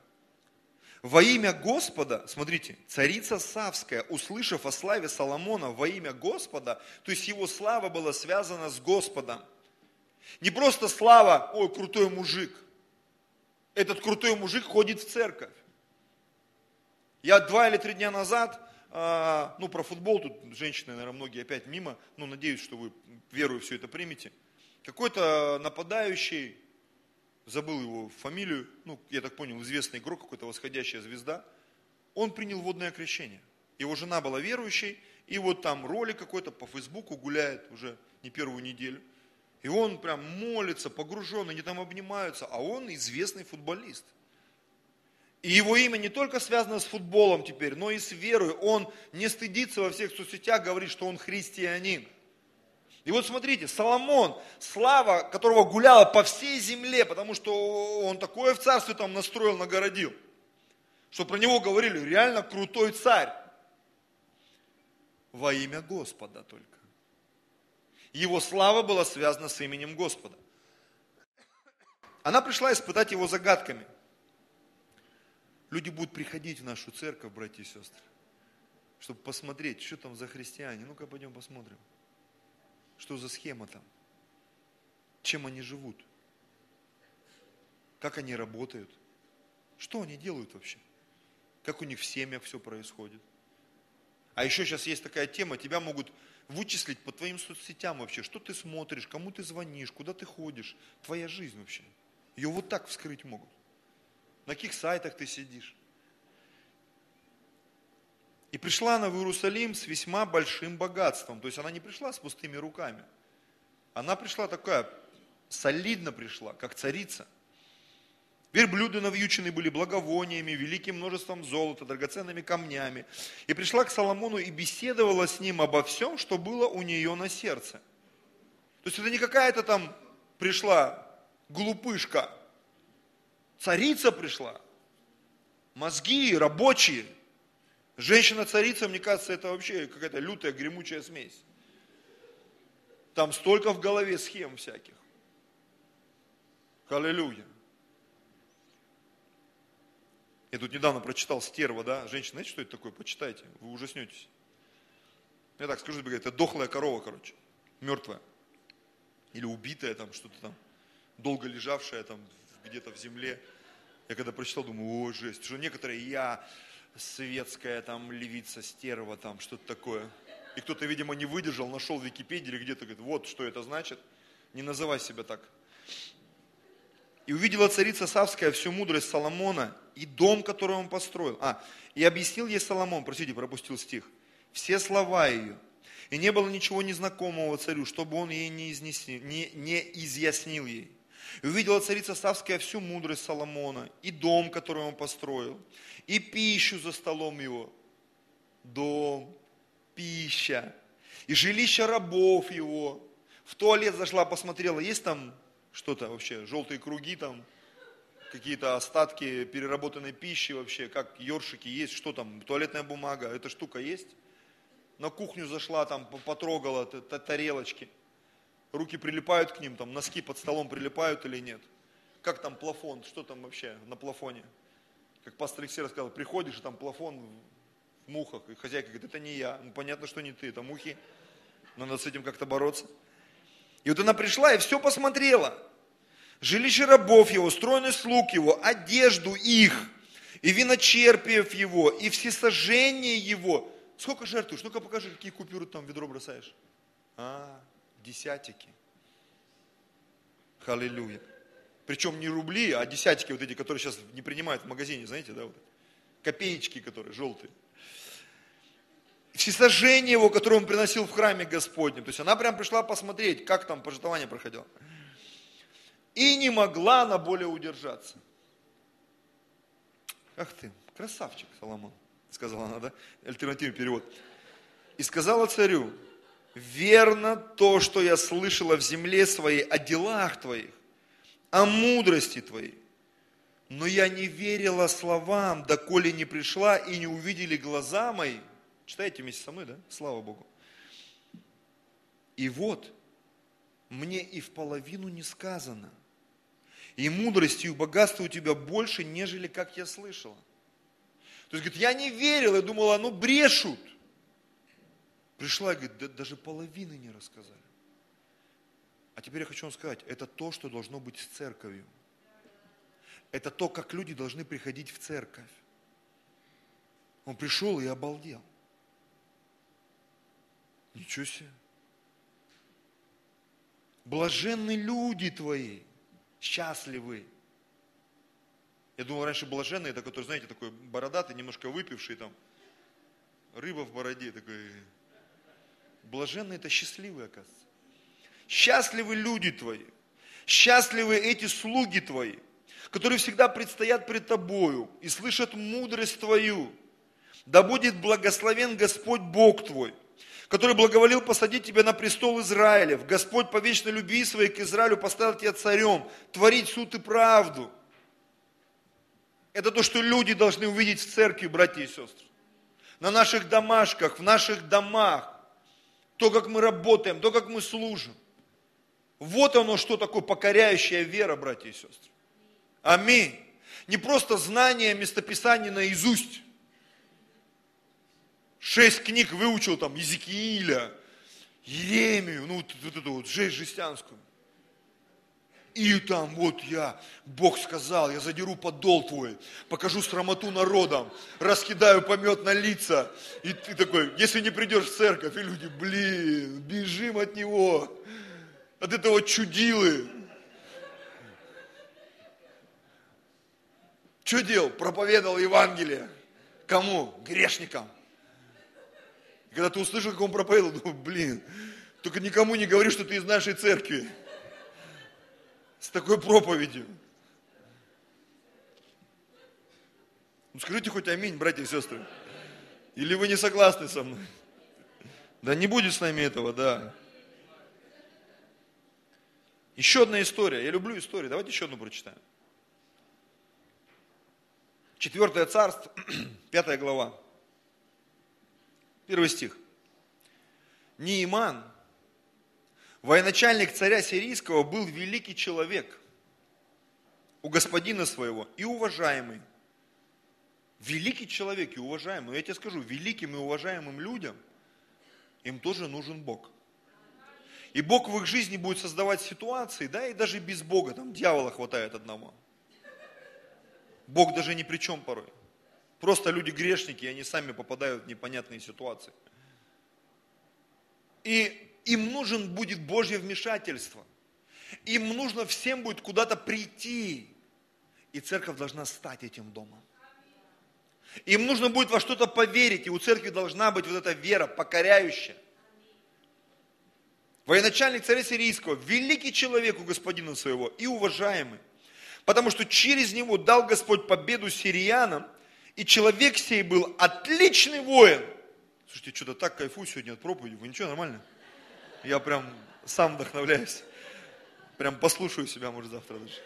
во имя Господа, смотрите, царица Савская, услышав о славе Соломона во имя Господа, то есть его слава была связана с Господом. Не просто слава, ой, крутой мужик. Этот крутой мужик ходит в церковь. Я два или три дня назад, а, ну про футбол, тут женщины, наверное, многие опять мимо, ну надеюсь, что вы верую все это примете. Какой-то нападающий забыл его фамилию, ну, я так понял, известный игрок, какой-то восходящая звезда, он принял водное крещение. Его жена была верующей, и вот там ролик какой-то по Фейсбуку гуляет уже не первую неделю. И он прям молится, погружен, они там обнимаются, а он известный футболист. И его имя не только связано с футболом теперь, но и с верой. Он не стыдится во всех соцсетях, говорит, что он христианин. И вот смотрите, Соломон, слава которого гуляла по всей земле, потому что он такое в царстве там настроил, нагородил, что про него говорили, реально крутой царь. Во имя Господа только. Его слава была связана с именем Господа. Она пришла испытать его загадками. Люди будут приходить в нашу церковь, братья и сестры, чтобы посмотреть, что там за христиане. Ну-ка пойдем посмотрим. Что за схема там? Чем они живут? Как они работают? Что они делают вообще? Как у них в семьях все происходит? А еще сейчас есть такая тема, тебя могут вычислить по твоим соцсетям вообще, что ты смотришь, кому ты звонишь, куда ты ходишь, твоя жизнь вообще. Ее вот так вскрыть могут. На каких сайтах ты сидишь. И пришла она в Иерусалим с весьма большим богатством. То есть она не пришла с пустыми руками. Она пришла такая, солидно пришла, как царица. Верблюды навьючены были благовониями, великим множеством золота, драгоценными камнями. И пришла к Соломону и беседовала с ним обо всем, что было у нее на сердце. То есть это не какая-то там пришла глупышка. Царица пришла. Мозги рабочие – Женщина-царица, мне кажется, это вообще какая-то лютая, гремучая смесь. Там столько в голове схем всяких. Аллилуйя. Я тут недавно прочитал стерва, да, женщина, знаете, что это такое? Почитайте, вы ужаснетесь. Я так скажу тебе, это дохлая корова, короче, мертвая. Или убитая там, что-то там, долго лежавшая там где-то в земле. Я когда прочитал, думаю, о, жесть. Что некоторые я светская там левица, стерва там, что-то такое. И кто-то, видимо, не выдержал, нашел в Википедии или где-то, говорит, вот что это значит, не называй себя так. И увидела царица Савская всю мудрость Соломона и дом, который он построил. А, и объяснил ей Соломон, простите, пропустил стих, все слова ее. И не было ничего незнакомого царю, чтобы он ей не, изнеси, не, не изъяснил ей. И увидела царица Савская всю мудрость Соломона, и дом, который он построил, и пищу за столом его. Дом, пища, и жилище рабов его. В туалет зашла, посмотрела, есть там что-то вообще, желтые круги там, какие-то остатки переработанной пищи вообще, как ёршики есть, что там, туалетная бумага, эта штука есть? На кухню зашла, там потрогала тарелочки. Руки прилипают к ним, там носки под столом прилипают или нет? Как там плафон, что там вообще на плафоне? Как пастор Алексей рассказал, приходишь, и там плафон в мухах, и хозяйка говорит, это не я. Ну, понятно, что не ты, это мухи. Надо с этим как-то бороться. И вот она пришла и все посмотрела. Жилище рабов его, стройный слуг его, одежду их, и виночерпиев его, и всесожжение его. Сколько жертвуешь? Ну-ка покажи, какие купюры там в ведро бросаешь. А, десятики. Халилюя. Причем не рубли, а десятики вот эти, которые сейчас не принимают в магазине, знаете, да, вот. Копеечки, которые желтые. Всесожжение его, которое он приносил в храме Господнем. То есть она прям пришла посмотреть, как там пожертвование проходило. И не могла она более удержаться. Ах ты, красавчик, Соломон, сказала она, да? Альтернативный перевод. И сказала царю, верно то, что я слышала в земле своей о делах твоих, о мудрости твоей. Но я не верила словам, доколе не пришла и не увидели глаза мои. Читайте вместе со мной, да? Слава Богу. И вот, мне и в половину не сказано. И мудрости и богатства у тебя больше, нежели как я слышала. То есть, говорит, я не верила, я думала, ну брешут. Пришла и говорит, да, даже половины не рассказали. А теперь я хочу вам сказать, это то, что должно быть с церковью. Это то, как люди должны приходить в церковь. Он пришел и обалдел. Ничего себе. Блаженны люди твои, счастливы. Я думал, раньше блаженный, это который, знаете, такой бородатый, немножко выпивший там, рыба в бороде, такой. Блаженный это счастливый, оказывается. Счастливы люди твои, счастливы эти слуги твои, которые всегда предстоят пред тобою и слышат мудрость твою. Да будет благословен Господь Бог твой, который благоволил посадить тебя на престол Израилев. Господь по вечной любви своей к Израилю поставил тебя царем, творить суд и правду. Это то, что люди должны увидеть в церкви, братья и сестры. На наших домашках, в наших домах. То, как мы работаем, то, как мы служим. Вот оно, что такое покоряющая вера, братья и сестры. Аминь. Не просто знание местописания наизусть, Шесть книг выучил там, Езекииля, Еремию, ну вот, вот эту вот жесть жестянскую. И там вот я, Бог сказал, я задеру подол твой, покажу срамоту народам, раскидаю помет на лица. И ты такой, если не придешь в церковь, и люди, блин, бежим от него, от этого чудилы. Делал? Проповедовал Евангелие. Кому? Грешникам. И когда ты услышал, как он проповедовал, думаю, блин, только никому не говори, что ты из нашей церкви. С такой проповедью. Ну скажите хоть аминь, братья и сестры. Или вы не согласны со мной? Да не будет с нами этого, да. Еще одна история. Я люблю истории. Давайте еще одну прочитаем. Четвертое царство, пятая глава. Первый стих. Неиман, военачальник царя сирийского, был великий человек у господина своего и уважаемый. Великий человек и уважаемый. Я тебе скажу, великим и уважаемым людям им тоже нужен Бог. И Бог в их жизни будет создавать ситуации, да, и даже без Бога, там дьявола хватает одного. Бог даже ни при чем порой. Просто люди грешники, и они сами попадают в непонятные ситуации. И им нужен будет Божье вмешательство. Им нужно всем будет куда-то прийти. И церковь должна стать этим домом. Им нужно будет во что-то поверить, и у церкви должна быть вот эта вера, покоряющая. Военачальник царя сирийского, великий человек у господина своего и уважаемый, потому что через него дал Господь победу сириянам и человек сей был отличный воин. Слушайте, что-то так кайфую сегодня от проповеди. Вы ничего, нормально? Я прям сам вдохновляюсь. Прям послушаю себя, может, завтра даже.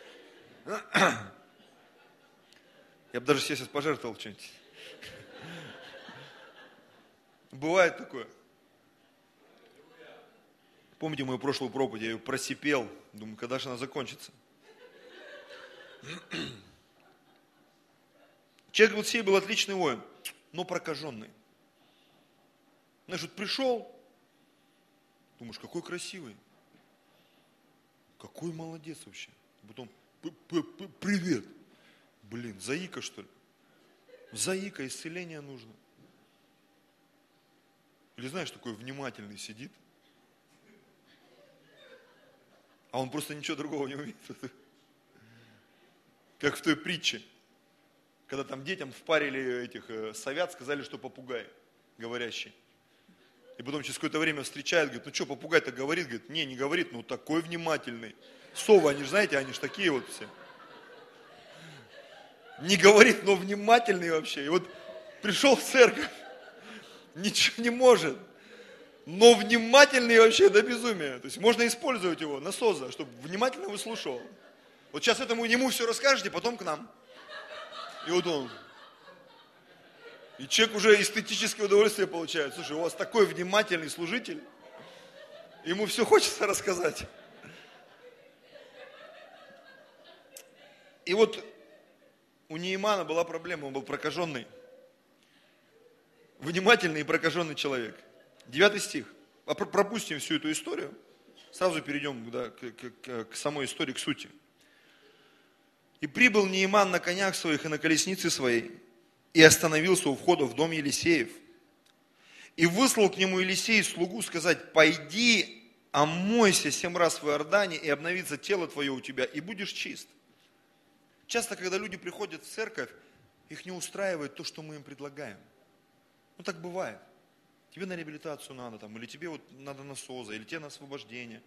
Я бы даже сейчас пожертвовал что-нибудь. Бывает такое. Помните мою прошлую проповедь, я ее просипел, думаю, когда же она закончится. Человек вот сей был отличный воин, но прокаженный. Знаешь, вот пришел, думаешь, какой красивый, какой молодец вообще. Потом, привет. Блин, заика что ли? Заика, исцеление нужно. Или знаешь, такой внимательный сидит, а он просто ничего другого не умеет. Как в той притче, когда там детям впарили этих э, совят, сказали, что попугай говорящий. И потом через какое-то время встречают, говорит, ну что, попугай-то говорит? Говорит, не, не говорит, ну такой внимательный. Совы, они же, знаете, они же такие вот все. Не говорит, но внимательный вообще. И вот пришел в церковь, ничего не может, но внимательный вообще до безумия. То есть можно использовать его, насоза, чтобы внимательно выслушал. Вот сейчас этому ему все расскажете, потом к нам. И вот он. И человек уже эстетическое удовольствие получает. Слушай, у вас такой внимательный служитель, ему все хочется рассказать. И вот у Неймана была проблема, он был прокаженный. Внимательный и прокаженный человек. Девятый стих. А пропустим всю эту историю. Сразу перейдем да, к, к, к самой истории, к сути. И прибыл Нейман на конях своих и на колеснице своей, и остановился у входа в дом Елисеев. И выслал к нему Елисей слугу сказать, пойди, омойся семь раз в Иордане, и обновится тело твое у тебя, и будешь чист. Часто, когда люди приходят в церковь, их не устраивает то, что мы им предлагаем. Ну так бывает. Тебе на реабилитацию надо, там, или тебе вот надо на или тебе на освобождение.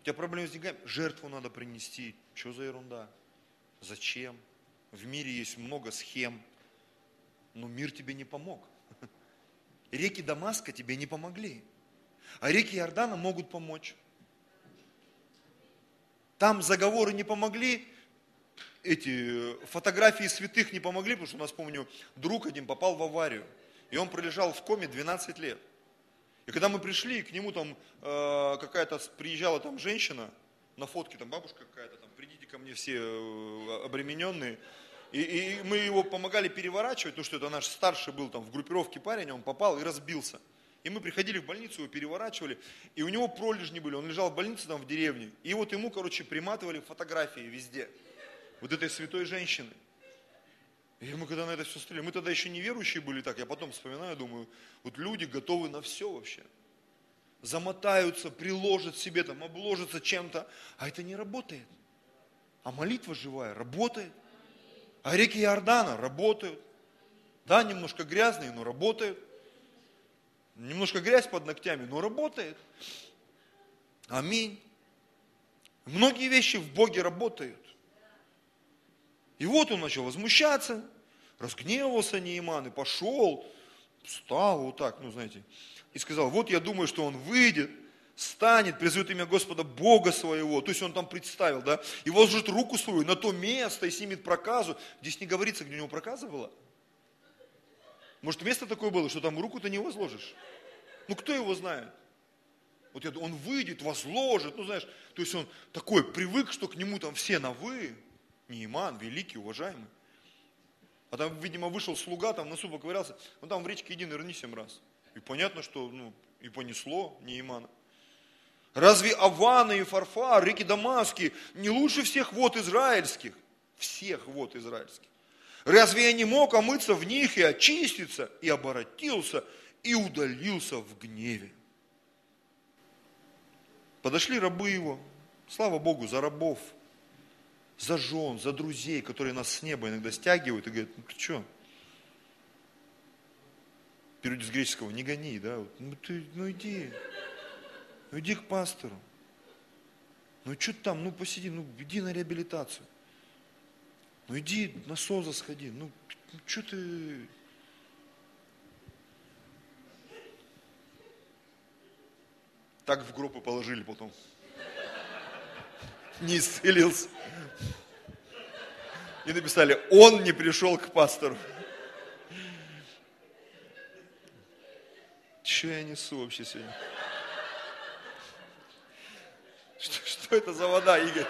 У тебя проблемы с деньгами, жертву надо принести. Что за ерунда? Зачем? В мире есть много схем, но мир тебе не помог. Реки Дамаска тебе не помогли. А реки Иордана могут помочь. Там заговоры не помогли, эти фотографии святых не помогли, потому что у нас, помню, друг один попал в аварию. И он пролежал в коме 12 лет. И когда мы пришли, к нему там э, какая-то приезжала там женщина, на фотке там бабушка какая-то, там, придите ко мне все э, обремененные. И, и мы его помогали переворачивать, потому что это наш старший был там в группировке парень, он попал и разбился. И мы приходили в больницу, его переворачивали, и у него пролежни были, он лежал в больнице там в деревне. И вот ему, короче, приматывали фотографии везде вот этой святой женщины. И мы когда на это все смотрели, мы тогда еще не верующие были так, я потом вспоминаю, думаю, вот люди готовы на все вообще. Замотаются, приложат себе там, обложатся чем-то, а это не работает. А молитва живая работает. А реки Иордана работают. Да, немножко грязные, но работают. Немножко грязь под ногтями, но работает. Аминь. Многие вещи в Боге работают. И вот он начал возмущаться, разгневался Нейман и пошел, встал вот так, ну знаете, и сказал, вот я думаю, что он выйдет, станет, призовет имя Господа Бога своего, то есть он там представил, да, и возложит руку свою на то место и снимет проказу. Здесь не говорится, где у него проказа была. Может, место такое было, что там руку-то не возложишь? Ну, кто его знает? Вот он выйдет, возложит, ну, знаешь, то есть он такой привык, что к нему там все на «вы», Неиман, великий, уважаемый. А там, видимо, вышел слуга, там носу поковырялся, ну там в речке иди нырни семь раз. И понятно, что ну, и понесло Неимана. Разве Авана и Фарфар, реки Дамаски не лучше всех вод израильских? Всех вод израильских. Разве я не мог омыться в них и очиститься, и оборотился, и удалился в гневе? Подошли рабы его, слава Богу, за рабов – за жен, за друзей, которые нас с неба иногда стягивают и говорят, ну ты что? Переводе с греческого, не гони, да? Ну ты, ну иди, ну иди к пастору. Ну что ты там, ну посиди, ну иди на реабилитацию. Ну иди на СОЗа сходи, ну, ну что ты... Так в группу положили потом. Не исцелился. И написали, он не пришел к пастору. Что я несу вообще сегодня? Что, это за вода, Игорь?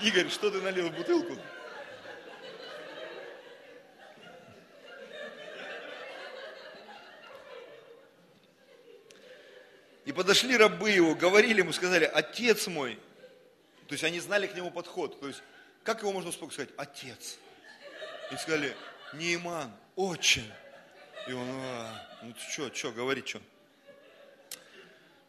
Игорь, что ты налил в бутылку? И подошли рабы его, говорили ему, сказали, отец мой. То есть они знали к нему подход. То есть как его можно успокоить? Сказать, отец. И сказали, Нейман, очень. И он, а, ну что, что, говори, что.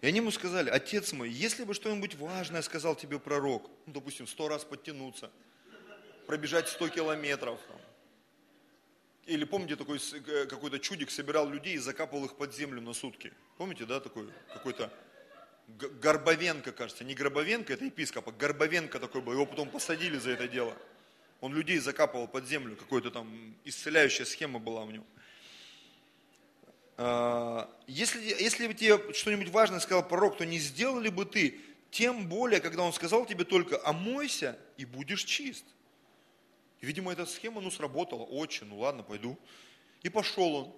И они ему сказали, отец мой, если бы что-нибудь важное сказал тебе пророк, ну, допустим, сто раз подтянуться, пробежать сто километров, там, или помните, такой э, какой-то чудик собирал людей и закапывал их под землю на сутки. Помните, да, такой какой-то Горбовенко, кажется, не Гробовенко, это епископ, а Горбовенко такой был, его потом посадили за это дело. Он людей закапывал под землю, какой-то там исцеляющая схема была у него. А, если, если бы тебе что-нибудь важное сказал пророк, то не сделал ли бы ты, тем более, когда он сказал тебе только омойся и будешь чист. И, видимо, эта схема, ну, сработала, очень, ну ладно, пойду. И пошел он,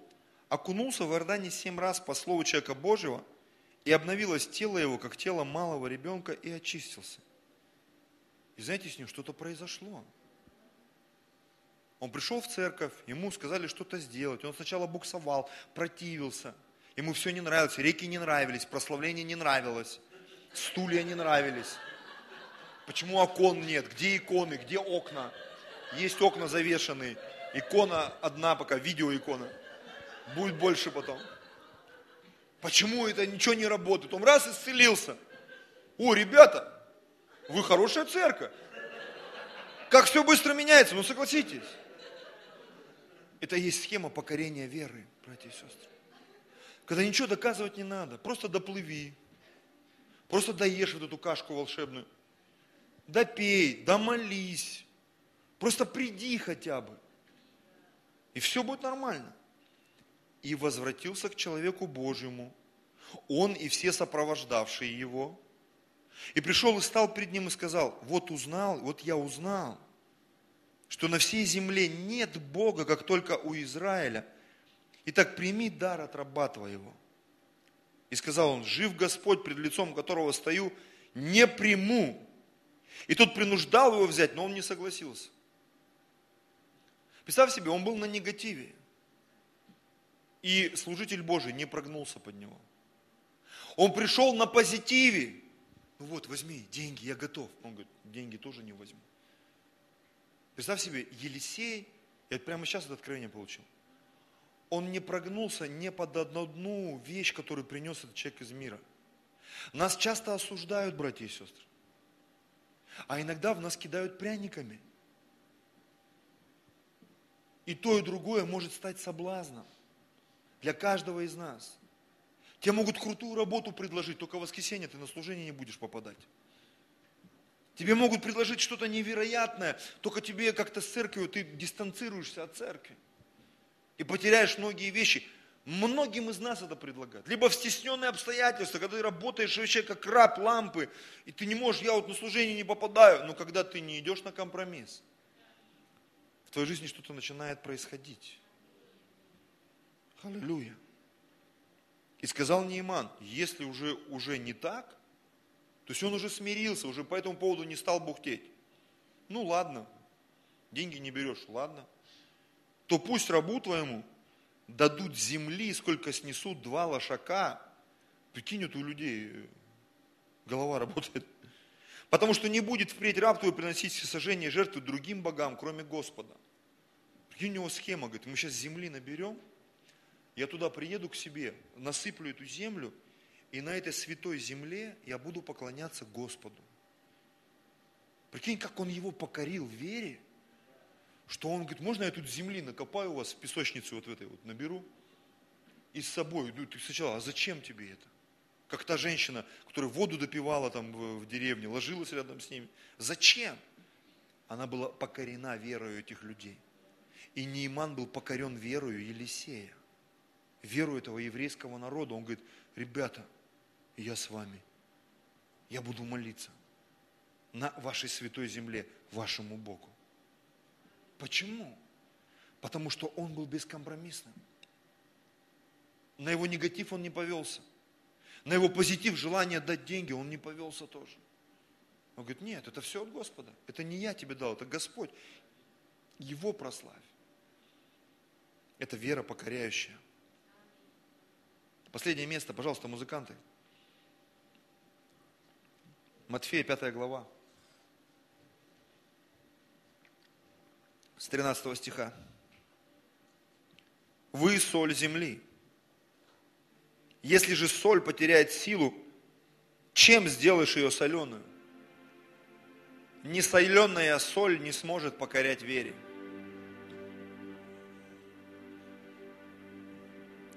окунулся в Иордане семь раз по слову человека Божьего, и обновилось тело его, как тело малого ребенка, и очистился. И знаете, с ним что-то произошло. Он пришел в церковь, ему сказали что-то сделать. Он сначала буксовал, противился. Ему все не нравилось, реки не нравились, прославление не нравилось, стулья не нравились. Почему окон нет? Где иконы? Где окна? Есть окна завешенные. Икона одна пока, видеоикона. Будет больше потом. Почему это ничего не работает? Он раз исцелился. О, ребята, вы хорошая церковь. Как все быстро меняется, ну согласитесь. Это есть схема покорения веры, братья и сестры. Когда ничего доказывать не надо, просто доплыви, просто доешь вот эту кашку волшебную, допей, домолись, просто приди хотя бы, и все будет нормально. И возвратился к человеку Божьему, он и все сопровождавшие его, и пришел и стал перед ним и сказал, вот узнал, вот я узнал, что на всей земле нет Бога, как только у Израиля. Итак, прими дар от раба твоего. И сказал он, жив Господь, пред лицом которого стою, не приму. И тот принуждал его взять, но он не согласился. Представь себе, он был на негативе. И служитель Божий не прогнулся под него. Он пришел на позитиве. Ну вот, возьми, деньги, я готов. Он говорит, деньги тоже не возьму. Представь себе, Елисей, я прямо сейчас это откровение получил, он не прогнулся не под одну вещь, которую принес этот человек из мира. Нас часто осуждают, братья и сестры. А иногда в нас кидают пряниками. И то, и другое может стать соблазном для каждого из нас. Тебе могут крутую работу предложить, только в воскресенье ты на служение не будешь попадать. Тебе могут предложить что-то невероятное, только тебе как-то с церковью, ты дистанцируешься от церкви. И потеряешь многие вещи. Многим из нас это предлагают. Либо в стесненные обстоятельства, когда ты работаешь вообще как раб лампы, и ты не можешь, я вот на служение не попадаю, но когда ты не идешь на компромисс, в твоей жизни что-то начинает происходить. Аллилуйя. И сказал Нейман, если уже, уже не так, то есть он уже смирился, уже по этому поводу не стал бухтеть. Ну ладно, деньги не берешь, ладно. То пусть рабу твоему дадут земли, сколько снесут два лошака. Прикинь, вот у людей э, голова работает. Потому что не будет впредь раб твой приносить всесожжение жертвы другим богам, кроме Господа. Прикинь, у него схема, говорит, мы сейчас земли наберем, я туда приеду к себе, насыплю эту землю – и на этой святой земле я буду поклоняться Господу. Прикинь, как он его покорил в вере, что он говорит, можно я тут земли накопаю у вас в песочнице вот в этой вот наберу и с собой. Ну, ты сначала, а зачем тебе это? Как та женщина, которая воду допивала там в, деревне, ложилась рядом с ними. Зачем? Она была покорена верою этих людей. И Нейман был покорен верою Елисея. Веру этого еврейского народа. Он говорит, ребята, я с вами. Я буду молиться на вашей святой земле, вашему Богу. Почему? Потому что он был бескомпромиссным. На его негатив он не повелся. На его позитив, желание дать деньги, он не повелся тоже. Он говорит, нет, это все от Господа. Это не я тебе дал, это Господь. Его прославь. Это вера покоряющая. Последнее место, пожалуйста, музыканты. Матфея, 5 глава. С 13 стиха. Вы соль земли. Если же соль потеряет силу, чем сделаешь ее соленую? Несоленая соль не сможет покорять вере.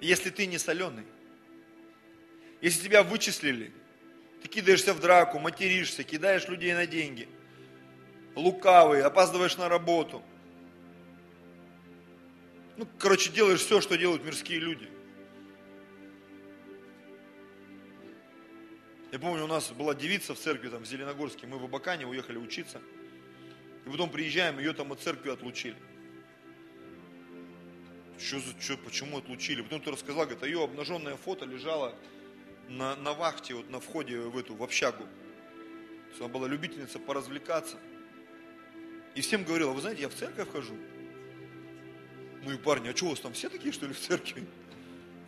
Если ты не соленый, если тебя вычислили, ты кидаешься в драку, материшься, кидаешь людей на деньги, лукавый, опаздываешь на работу. Ну, короче, делаешь все, что делают мирские люди – Я помню, у нас была девица в церкви там в Зеленогорске, мы в Абакане уехали учиться. И потом приезжаем, ее там от церкви отлучили. Что за, что, почему отлучили? Потом ты рассказал, говорит, а ее обнаженное фото лежало на, на вахте, вот на входе в эту, в общагу. То есть она была любительница поразвлекаться. И всем говорила, вы знаете, я в церковь хожу. Ну и парни, а что у вас там все такие, что ли, в церкви?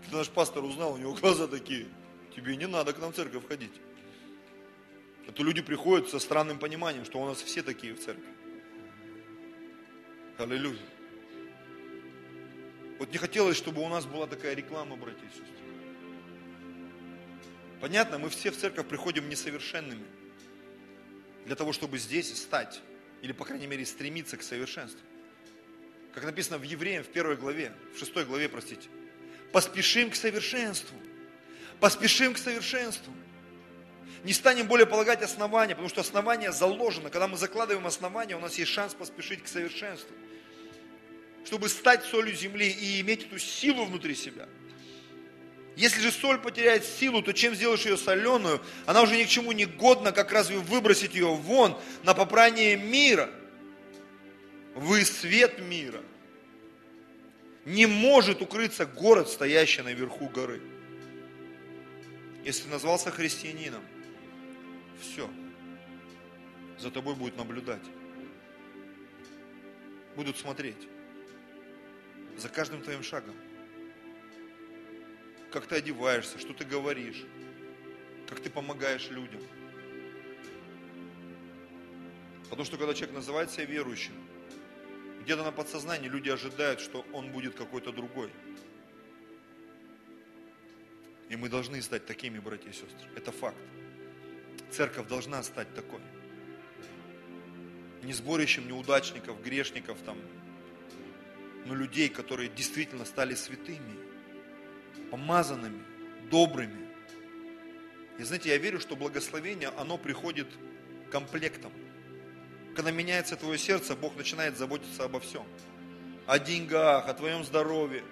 Когда наш пастор узнал, у него глаза такие – тебе не надо к нам в церковь ходить. А то люди приходят со странным пониманием, что у нас все такие в церкви. Аллилуйя. Вот не хотелось, чтобы у нас была такая реклама, братья и сестры. Понятно, мы все в церковь приходим несовершенными. Для того, чтобы здесь стать, или, по крайней мере, стремиться к совершенству. Как написано в Евреям в первой главе, в шестой главе, простите. Поспешим к совершенству поспешим к совершенству. Не станем более полагать основания, потому что основание заложено. Когда мы закладываем основание, у нас есть шанс поспешить к совершенству. Чтобы стать солью земли и иметь эту силу внутри себя. Если же соль потеряет силу, то чем сделаешь ее соленую? Она уже ни к чему не годна, как разве выбросить ее вон на попрание мира? Вы свет мира. Не может укрыться город, стоящий наверху горы. Если назвался христианином, все. За тобой будут наблюдать. Будут смотреть. За каждым твоим шагом. Как ты одеваешься, что ты говоришь, как ты помогаешь людям. Потому что когда человек называет себя верующим, где-то на подсознании люди ожидают, что он будет какой-то другой. И мы должны стать такими, братья и сестры. Это факт. Церковь должна стать такой. Не сборищем неудачников, грешников там, но людей, которые действительно стали святыми, помазанными, добрыми. И знаете, я верю, что благословение, оно приходит комплектом. Когда меняется твое сердце, Бог начинает заботиться обо всем. О деньгах, о твоем здоровье,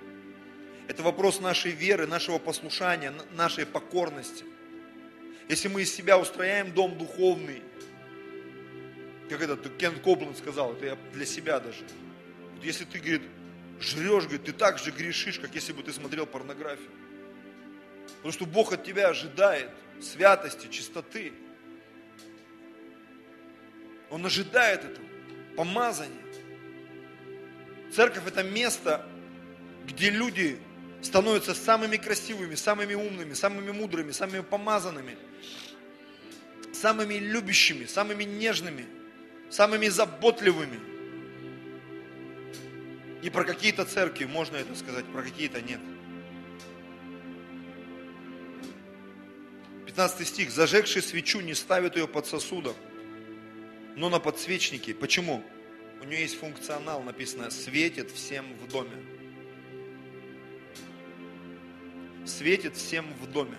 это вопрос нашей веры, нашего послушания, нашей покорности. Если мы из себя устрояем дом духовный, как этот Кен Копланд сказал, это я для себя даже. Если ты, говорит, жрешь, говорит, ты так же грешишь, как если бы ты смотрел порнографию. Потому что Бог от тебя ожидает святости, чистоты. Он ожидает этого, помазания. Церковь это место, где люди становятся самыми красивыми, самыми умными, самыми мудрыми, самыми помазанными, самыми любящими, самыми нежными, самыми заботливыми. И про какие-то церкви можно это сказать, про какие-то нет. 15 стих. Зажегший свечу не ставит ее под сосудом, но на подсвечнике. Почему? У нее есть функционал, написано, светит всем в доме. светит всем в доме.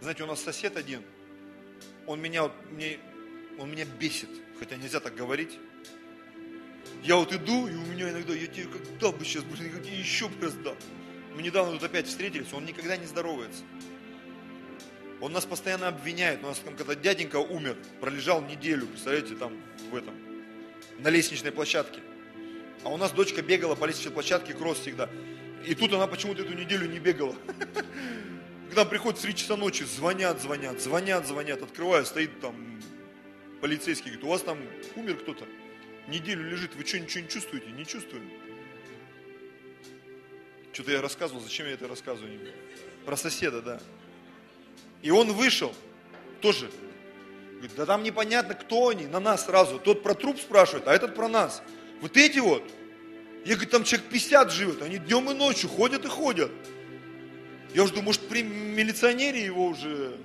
Знаете, у нас сосед один, он меня, он меня бесит, хотя нельзя так говорить. Я вот иду, и у меня иногда, я тебе как дал бы сейчас, блин, тебе еще бы раз дал. Мы недавно тут опять встретились, он никогда не здоровается. Он нас постоянно обвиняет. У нас там когда дяденька умер, пролежал неделю, представляете, там в этом, на лестничной площадке. А у нас дочка бегала по лестничной площадке кросс всегда. И тут она почему-то эту неделю не бегала. Когда приходит в 3 часа ночи, звонят, звонят, звонят, звонят, открываю, стоит там полицейский, говорит, у вас там умер кто-то, неделю лежит, вы что, ничего не чувствуете? Не чувствую. Что-то я рассказывал, зачем я это рассказываю? Про соседа, да. И он вышел, тоже. Говорит, да там непонятно, кто они, на нас сразу. Тот про труп спрашивает, а этот про нас. Вот эти вот. Я говорю, там человек 50 живет, они днем и ночью ходят и ходят. Я уже думаю, может при милиционере его уже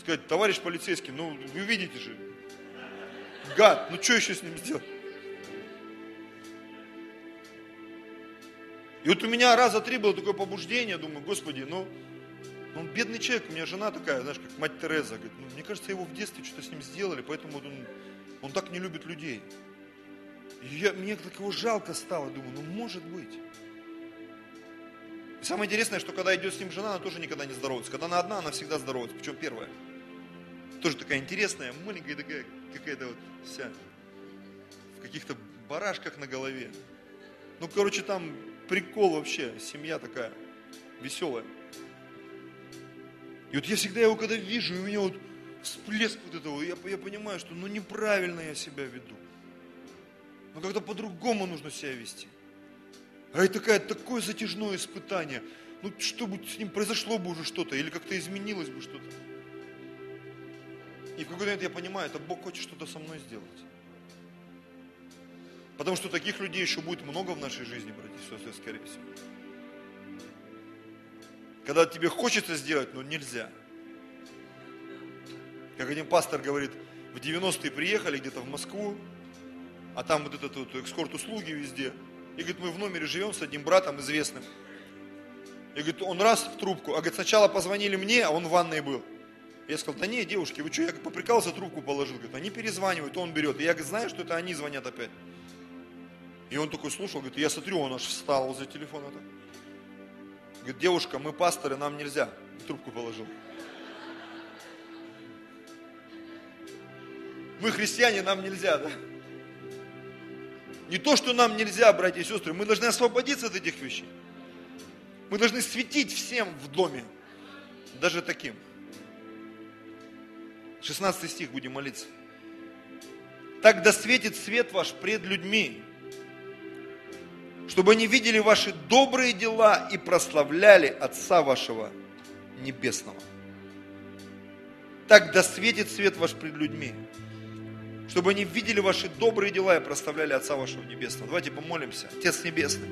сказать, товарищ полицейский, ну вы видите же, гад, ну что еще с ним сделать? И вот у меня раза три было такое побуждение, думаю, господи, ну, ну, он бедный человек, у меня жена такая, знаешь, как мать Тереза, говорит, ну, мне кажется, его в детстве что-то с ним сделали, поэтому он, он так не любит людей. И я, мне так его жалко стало, думаю, ну может быть. И самое интересное, что когда идет с ним жена, она тоже никогда не здоровается. Когда она одна, она всегда здоровается, причем первая. Тоже такая интересная, маленькая такая, какая-то вот вся, в каких-то барашках на голове. Ну, короче, там прикол вообще, семья такая веселая. И вот я всегда его когда вижу, и у меня вот всплеск вот этого, я, я понимаю, что ну неправильно я себя веду. Но когда по-другому нужно себя вести. А это такая, такое затяжное испытание. Ну, чтобы с ним произошло бы уже что-то, или как-то изменилось бы что-то. И в какой-то момент я понимаю, это Бог хочет что-то со мной сделать. Потому что таких людей еще будет много в нашей жизни, братья и сестры, скорее всего. Когда тебе хочется сделать, но нельзя. Как один пастор говорит, в 90-е приехали где-то в Москву, а там вот этот вот экскорт-услуги везде. И говорит, мы в номере живем с одним братом известным. И говорит, он раз в трубку, а говорит, сначала позвонили мне, а он в ванной был. Я сказал, да не, девушки, вы что, я поприкался, трубку положил. Говорит, они перезванивают, он берет. И я знаю, что это они звонят опять. И он такой слушал, говорит, я смотрю, он аж встал возле телефона. Так. Говорит, девушка, мы пасторы, нам нельзя. Трубку положил. Мы христиане, нам нельзя, да? Не то, что нам нельзя, братья и сестры, мы должны освободиться от этих вещей. Мы должны светить всем в доме, даже таким. 16 стих будем молиться. Так да свет ваш пред людьми, чтобы они видели ваши добрые дела и прославляли Отца вашего Небесного. Так да свет ваш пред людьми, чтобы они видели ваши добрые дела и прославляли Отца вашего Небесного. Давайте помолимся. Отец Небесный,